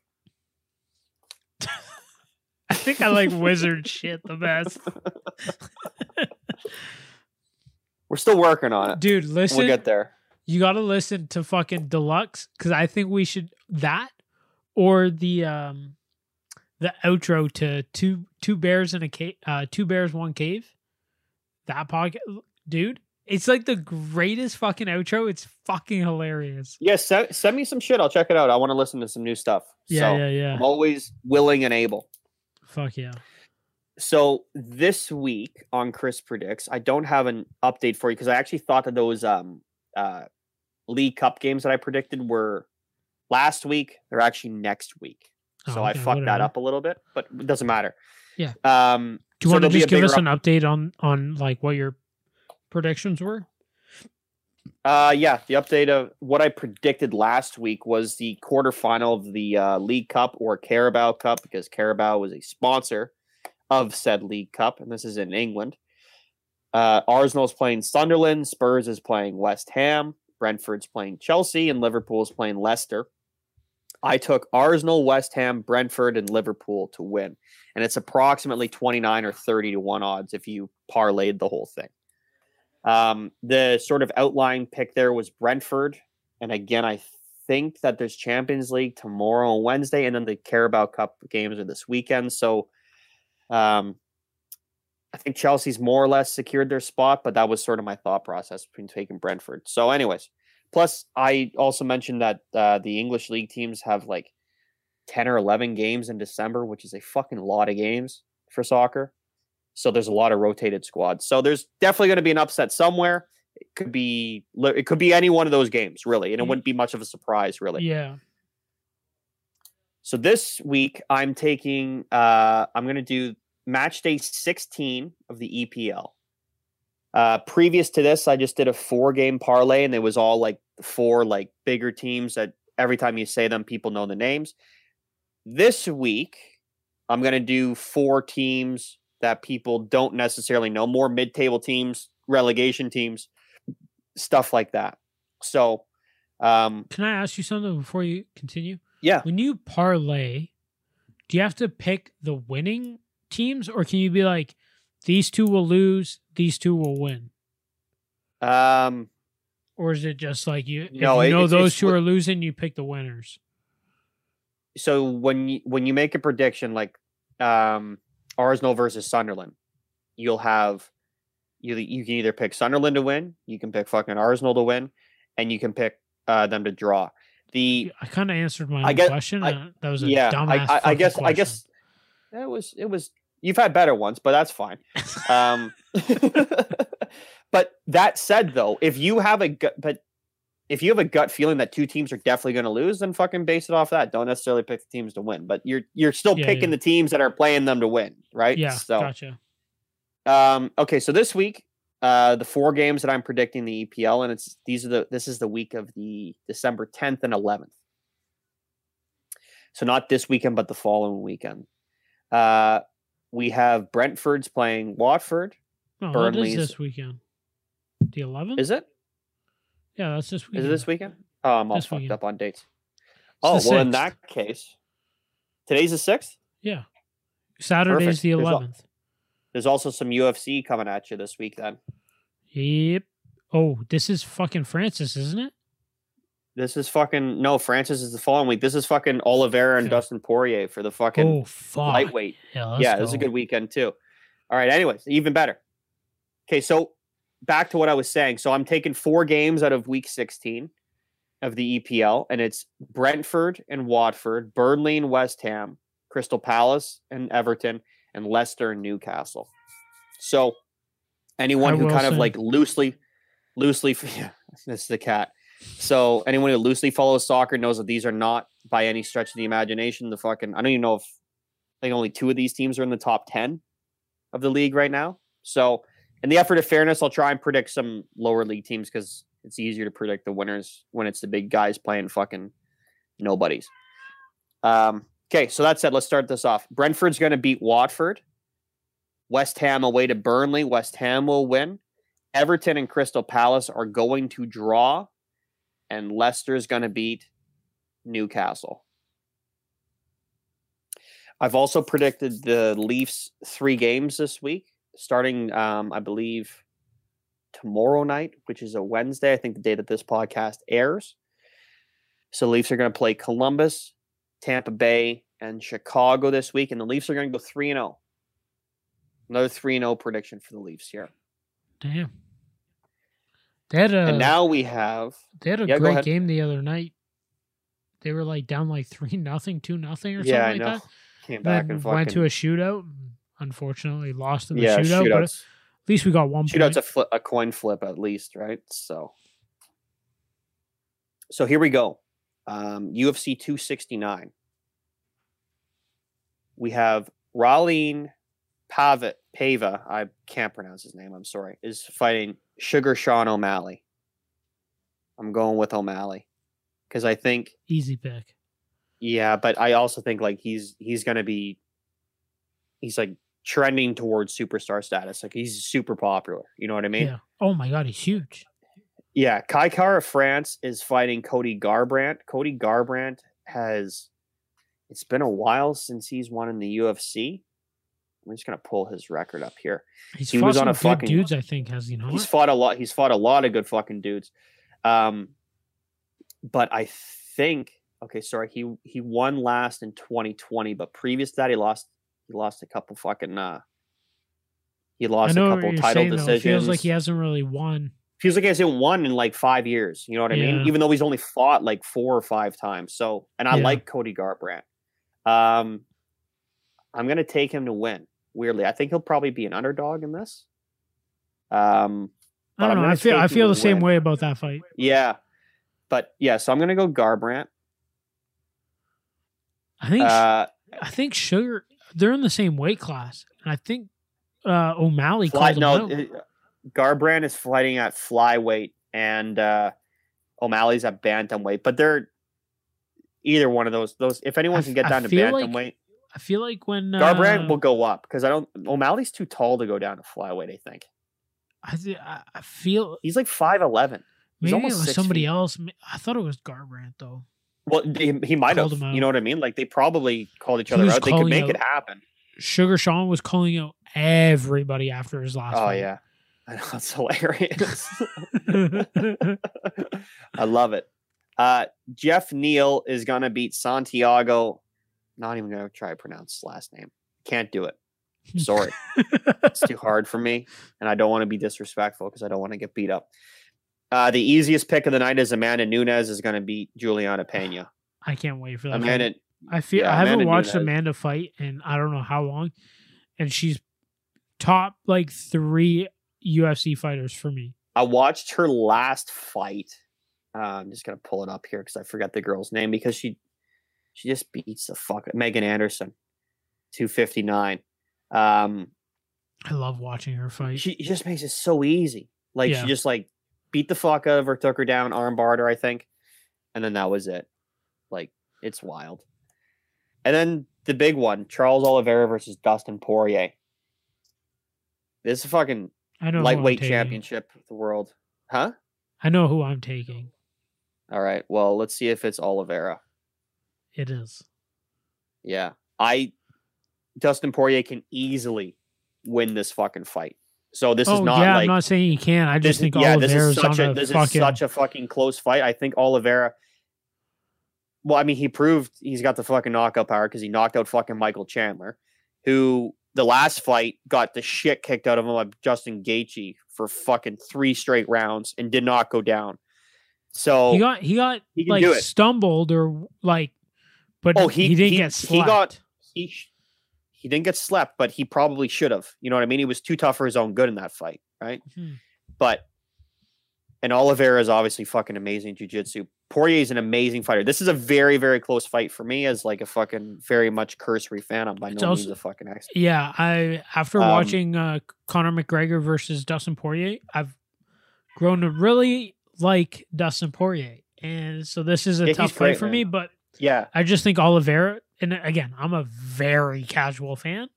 I think I like wizard shit the best, We're still working on it. dude. Listen, we'll get there. you got to listen to fucking deluxe because I think we should that or the um the outro to two two bears in a cave, uh, two bears one cave. That podcast, dude. It's like the greatest fucking outro. It's fucking hilarious. Yeah, send, send me some shit. I'll check it out. I want to listen to some new stuff. Yeah, so yeah, yeah. I'm always willing and able. Fuck yeah. So this week on Chris Predicts, I don't have an update for you because I actually thought that those um uh League Cup games that I predicted were last week. They're actually next week. So Oh, I okay, fucked that up a little bit, but it doesn't matter. Yeah. Um Do you so want to just give us up- an update on on like what your predictions were? Uh, yeah, the update of what I predicted last week was the quarterfinal of the uh, League Cup or Carabao Cup because Carabao was a sponsor of said League Cup, and this is in England. Uh, Arsenal is playing Sunderland, Spurs is playing West Ham, Brentford's playing Chelsea, and Liverpool's playing Leicester. I took Arsenal, West Ham, Brentford, and Liverpool to win, and it's approximately twenty nine or thirty to one odds if you parlayed the whole thing. Um, the sort of outline pick there was Brentford. And again, I think that there's Champions League tomorrow and Wednesday, and then the Carabao Cup games are this weekend. So um, I think Chelsea's more or less secured their spot, but that was sort of my thought process between taking Brentford. So, anyways, plus I also mentioned that uh, the English league teams have like 10 or 11 games in December, which is a fucking lot of games for soccer. So there's a lot of rotated squads. So there's definitely going to be an upset somewhere. It could be it could be any one of those games, really, and it Mm. wouldn't be much of a surprise, really. Yeah. So this week I'm taking uh I'm going to do match day 16 of the EPL. Uh previous to this I just did a four game parlay and it was all like four like bigger teams that every time you say them people know the names. This week I'm going to do four teams that people don't necessarily know, more mid-table teams, relegation teams, stuff like that. So um Can I ask you something before you continue? yeah, When you parlay, do you have to pick the winning teams, or can you be like, these two will lose, these two will win, um or is it just like you? No, you know those two are losing, you pick the winners. so when you when you make a prediction like um Arsenal versus Sunderland, you'll have you you can either pick Sunderland to win, you can pick fucking Arsenal to win, and you can pick uh, them to draw. The I kind of answered my I own guess- question. I- that was a yeah, dumbass. I, I, I guess I guess it was it was you've had better ones, but that's fine. Um, but that said, though, if you have a but if you have a gut feeling that two teams are definitely going to lose, then fucking base it off that. Don't necessarily pick the teams to win, but you're you're still Yeah, picking yeah. the teams that are playing them to win, right? Yeah, So, gotcha. um, okay, so this week, uh, the four games that I'm predicting the EPL, and it's these are the this is the week of the December 10th and 11th. So not this weekend, but the following weekend. Uh, we have Brentford's playing Watford. Is Burnley's- this weekend? The 11th? Is it? Yeah, that's this Is it this weekend? Oh, I'm all This fucked weekend. up on dates. It's Oh, well, in that case, today's the sixth. Yeah. Saturday's Perfect. the There's al- 11th. There's also some UFC coming at you this week. Then Yep. Oh, this is fucking Francis, isn't it? this is fucking no. Francis is the following week. This is fucking Oliveira and Okay. Dustin Poirier for the fucking oh, fuck. lightweight. Yeah, yeah, this is a good weekend too. All right. Anyways, even better. Okay, so back to what I was saying. So I'm taking four games out of week 16 of the EPL, and it's Brentford and Watford, Burnley and West Ham, Crystal Palace and Everton, and Leicester and Newcastle. So anyone who kind of like loosely, loosely, yeah, this is the cat. So anyone who loosely follows soccer knows that these are not by any stretch of the imagination the fucking. I don't even know if I think only two of these teams are in the top ten of the league right now. So in the effort of fairness, I'll try and predict some lower league teams because it's easier to predict the winners when it's the big guys playing fucking nobodies. Um, okay, so that said, let's start this off. Brentford's going to beat Watford. West Ham away to Burnley. West Ham will win. Everton and Crystal Palace are going to draw, and Leicester's going to beat Newcastle. I've also predicted the Leafs three games this week, starting, um, I believe, tomorrow night, which is a Wednesday. I think the day that this podcast airs. So Leafs are going to play Columbus, Tampa Bay, and Chicago this week, and the Leafs are going to go three and zero. Another three and zero prediction for the Leafs here. Damn. They had a and now we have they had a Yeah, great game the other night. They were like down like three nothing, two nothing, or something yeah, I like that. Came back Then and fucking went to a shootout. and Unfortunately, lost in the yeah shootout. But at least we got one Shootout's point. a flip, a coin flip at least, right? So, so here we go. Um, UFC 269. We have Raleen Pava, Pava. I can't pronounce his name. I'm sorry. Is fighting Sugar Sean O'Malley. I'm going with O'Malley because I think Easy pick. yeah, but I also think like he's he's gonna be he's like trending towards superstar status. Like he's super popular. You know what I mean? yeah. Oh my god, he's huge. Yeah, Kai Kara France is fighting Cody Garbrandt. Cody Garbrandt has it's been a while since he's won in the UFC. I'm just gonna pull his record up here. He's He fought was on a fucking- dudes. I think has you know. He's fought a lot. He's fought a lot of good fucking dudes. Um, but I think okay, sorry, he he won last in 2020, but previous to that he lost he lost a couple fucking uh he lost a couple title saying though. It decisions. feels like he hasn't really won. feels like he hasn't won in like five years. You know what I mean? Even though he's only fought like four or five times. So, and I Yeah. like Cody Garbrandt. Um, I'm gonna take him to win. Weirdly, I think he'll probably be an underdog in this. Um, I don't know. I feel I feel the same win. way about that fight. yeah, but yeah. So I'm gonna go Garbrandt. I think Uh, I think Sugar they're in the same weight class, and I think uh, O'Malley fly, called no, Garbrandt is fighting at flyweight, and uh, O'Malley's at bantamweight. But they're either one of those. Those if anyone I can get I down to feel like bantamweight. I feel like when Garbrandt uh, will go up because I don't. O'Malley's too tall to go down to flyweight. I think I, thi- I feel he's like five eleven. He's maybe it almost was somebody feet. else. I thought it was Garbrandt though. Well, he, he might have. You know what I mean? Like they probably called each He other out. They could make out- it happen. Sugar Sean was calling out everybody after his last. Oh fight. yeah, I know it's hilarious. I love it. Uh, Geoff Neal is gonna beat Santiago. Not even gonna try to pronounce his last name. Can't do it. Sorry. it's too hard for me, and I don't want to be disrespectful because I don't want to get beat up. Uh, the easiest pick of the night is Amanda Nunes is going to beat Julianna Peña. I can't wait for that. fight. Amanda, I feel yeah, I haven't Amanda watched Nunes. Amanda fight in I don't know how long, and she's top like three UFC fighters for me. I watched her last fight. Uh, I'm just gonna pull it up here because I forget the girl's name because she she just beats the fuck Megan Anderson, two fifty nine. Um, I love watching her fight. she just makes it so easy. Like Yeah. she just like beat the fuck out of her, took her down, armbarred her, I think, and then that was it. Like it's wild. And then the big one, Charles Oliveira versus Dustin Poirier. This is a fucking I know lightweight championship of the world, huh? I know who I'm taking. All right. Well, let's see if it's Oliveira. It is. Yeah. I Dustin Poirier can easily win this fucking fight. So this oh is not yeah, like I'm not saying he can't. I just is- think yeah, this is such a this fucking. is such a fucking close fight. I think Oliveira well, I mean, he proved he's got the fucking knockout power because he knocked out fucking Michael Chandler, who the last fight got the shit kicked out of him by Justin Gaethje for fucking three straight rounds and did not go down. So he got he got he like stumbled or like, but Oh, he- he, didn't he- get he got- he he didn't get slept, but he probably should have. You know what I mean? He was too tough for his own good in that fight, right? Hmm. But and Oliveira is obviously fucking amazing jiu-jitsu. Poirier is an amazing fighter. This is a very, very close fight for me as like a fucking very much cursory fan. I'm by It's no also- means a fucking expert. Yeah, I after Um, watching uh, Conor McGregor versus Dustin Poirier, I've grown to really like Dustin Poirier, and so this is a Yeah, tough fight great, for man. me. But Yeah. I just think Oliveira, and again, I'm a very casual fan.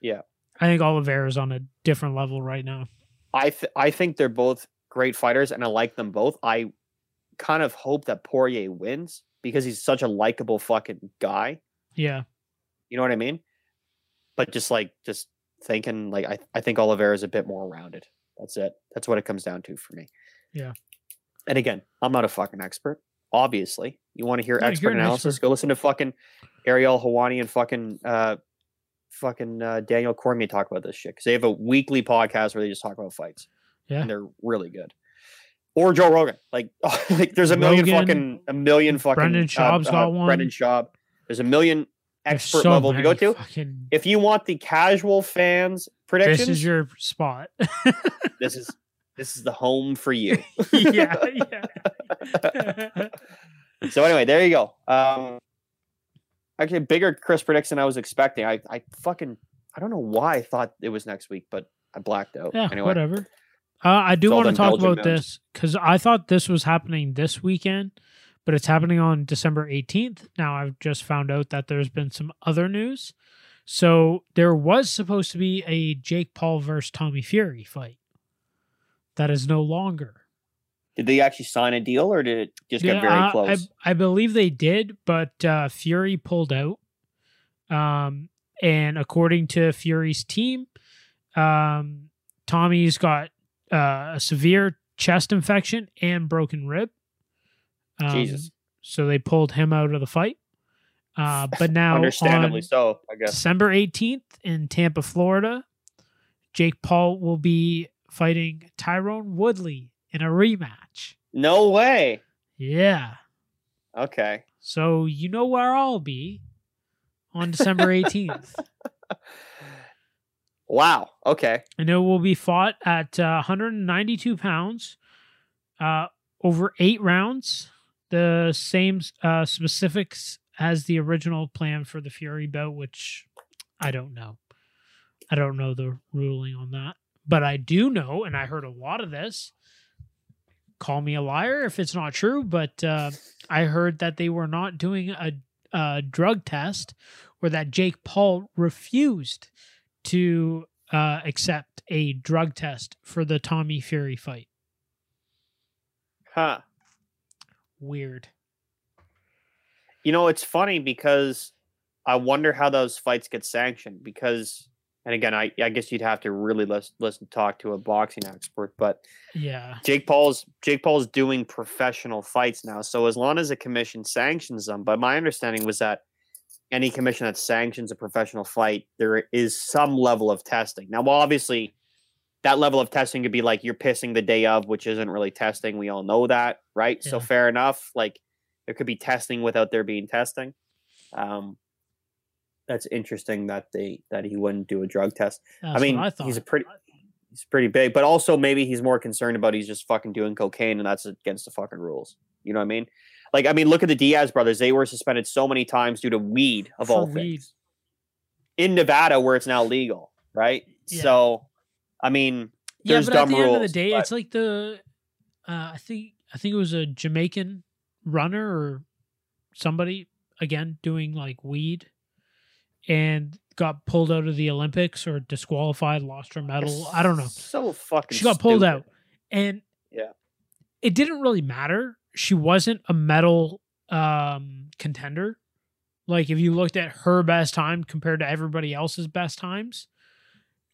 Yeah. I think Oliveira's on a different level right now. I th- I think they're both great fighters, and I like them both. I kind of hope that Poirier wins because he's such a likable fucking guy. Yeah, You know what I mean? But just like just thinking, like I I think Oliveira is a bit more rounded. That's it. That's what it comes down to for me. Yeah. And again, I'm not a fucking expert. Obviously, you want to hear you're expert analysis? expert. Go listen to fucking Ariel Helwani and fucking uh, fucking uh, Daniel Cormier talk about this shit because they have a weekly podcast where they just talk about fights. Yeah. and they're really good. Or Joe Rogan, like like there's a million Rogan, fucking a million fucking Brendan uh, Schaub's uh, got one. Brendan Schaub. There's a million expert so level to go to. fucking- If you want the casual fans predictions, this is your spot. this is this is the home for you. yeah, yeah. so anyway, there you go. Um, actually, bigger Chris prediction than I was expecting. I I fucking I don't know why I thought it was next week, but I blacked out. Yeah, anyway, whatever. Uh, I do want to talk Belgian about this because I thought this was happening this weekend, but it's happening on December 18th. Now I've just found out that there's been some other news. So there was supposed to be a Jake Paul versus Tommy Fury fight. That is no longer. Did they actually sign a deal, or did it just get very uh, close? I, I believe they did, but uh, Fury pulled out. Um, and according to Fury's team, um, Tommy's got uh, a severe chest infection and broken rib. Um, Jesus. So they pulled him out of the fight. Uh, but now, Understandably so, I guess. December 18th in Tampa, Florida, Jake Paul will be fighting Tyron Woodley in a rematch. No way. Yeah. Okay. So you know where I'll be on December 18th. Wow. Okay. and it will be fought at uh, 192 pounds uh, over eight rounds. The same uh, specifics as the original plan for the Fury bout, which I don't know. I don't know the ruling on that. But I do know, and I heard a lot of this. Call me a liar if it's not true, but uh, I heard that they were not doing a, a drug test or that Jake Paul refused to uh, accept a drug test for the Tommy Fury fight. Huh. Weird. You know, it's funny because I wonder how those fights get sanctioned because and again, I, I guess you'd have to really listen, listen talk to a boxing expert, but Yeah. Jake Paul's Jake Paul's doing professional fights now. So as long as a commission sanctions them, but my understanding was that any commission that sanctions a professional fight, there is some level of testing. Now, well, obviously, that level of testing could be like you're pissing the day of, which isn't really testing. We all know that, right? So fair enough. Like there could be testing without there being testing. Um, that's interesting that they that he wouldn't do a drug test. That's I mean, I he's a pretty he's pretty big, but also maybe he's more concerned about he's just fucking doing cocaine and that's against the fucking rules. You know what I mean? Like, I mean, look at the Diaz brothers. They were suspended so many times due to weed of For all weed. things in Nevada, where it's now legal, right? Yeah. So, I mean, yeah, there's but at the end of the day, but- it's like the uh, I think I think it was a Jamaican runner or somebody again doing like weed and got pulled out of the Olympics or disqualified, lost her medal. I don't know. So fucking. she got pulled stupid. out and Yeah. it didn't really matter she wasn't a medal um contender like if you looked at her best time compared to everybody else's best times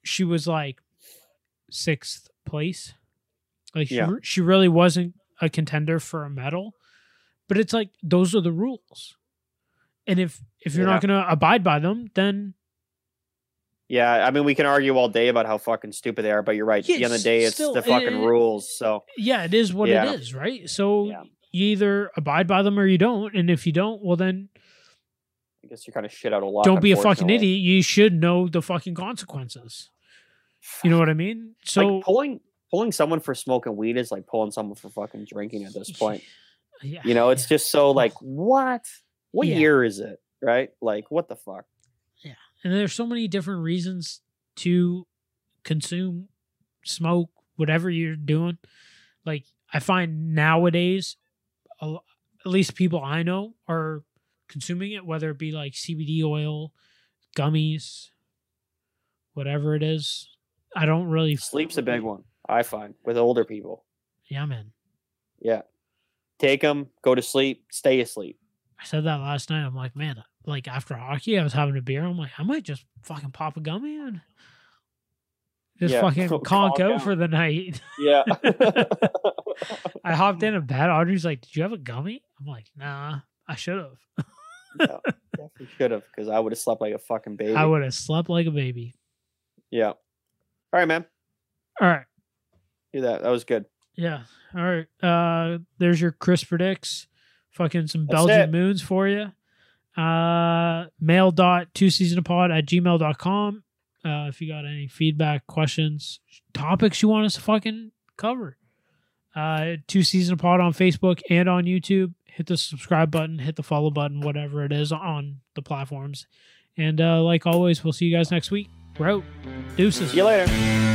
she was like sixth place like she, Yeah. she really wasn't a contender for a medal but it's like those are the rules and if if you're not going to abide by them then Yeah, I mean, we can argue all day about how fucking stupid they are, but you're right. At the end of the day, it's still, the fucking eh, rules. So Yeah, it is what Yeah. it is, right? So Yeah. you either abide by them or you don't, and if you don't, well then I guess you're kind of shit out of luck. don't be a fucking idiot. You should know the fucking consequences. You know what I mean? So like pulling pulling someone for smoking weed is like pulling someone for fucking drinking at this point. yeah, You know, it's yeah. just so like what? What Yeah. year is it? Right? Like what the fuck? Yeah. And there's so many different reasons to consume smoke whatever you're doing like i find nowadays at least people i know are consuming it whether it be like cbd oil gummies whatever it is i don't really Sleep's a big one. I find with older people. yeah man Yeah. Take them, go to sleep, stay asleep. I said that last night i'm like man like after hockey i was having a beer i'm like i might just fucking pop a gummy and just Yeah, fucking conk out. for the night Yeah. I hopped in a bed. Audrey's like, "Did you have a gummy?" I'm like, "Nah, I should have. yeah, definitely should have because I would have slept like a fucking baby. I would have slept like a baby." Yeah. All right, man. All right, Do that. That was good. yeah, all right. Uh, there's your Chris predicts. Fucking some That's Belgian it. moons for you. Uh, mail dot two season pod at gmail.com. Uh, if you got any feedback, questions, topics you want us to fucking cover. Uh, two season pod on Facebook and on YouTube. Hit the subscribe button, hit the follow button, whatever it is on the platforms. And uh, like always, we'll see you guys next week. We're out. Deuces. See you later.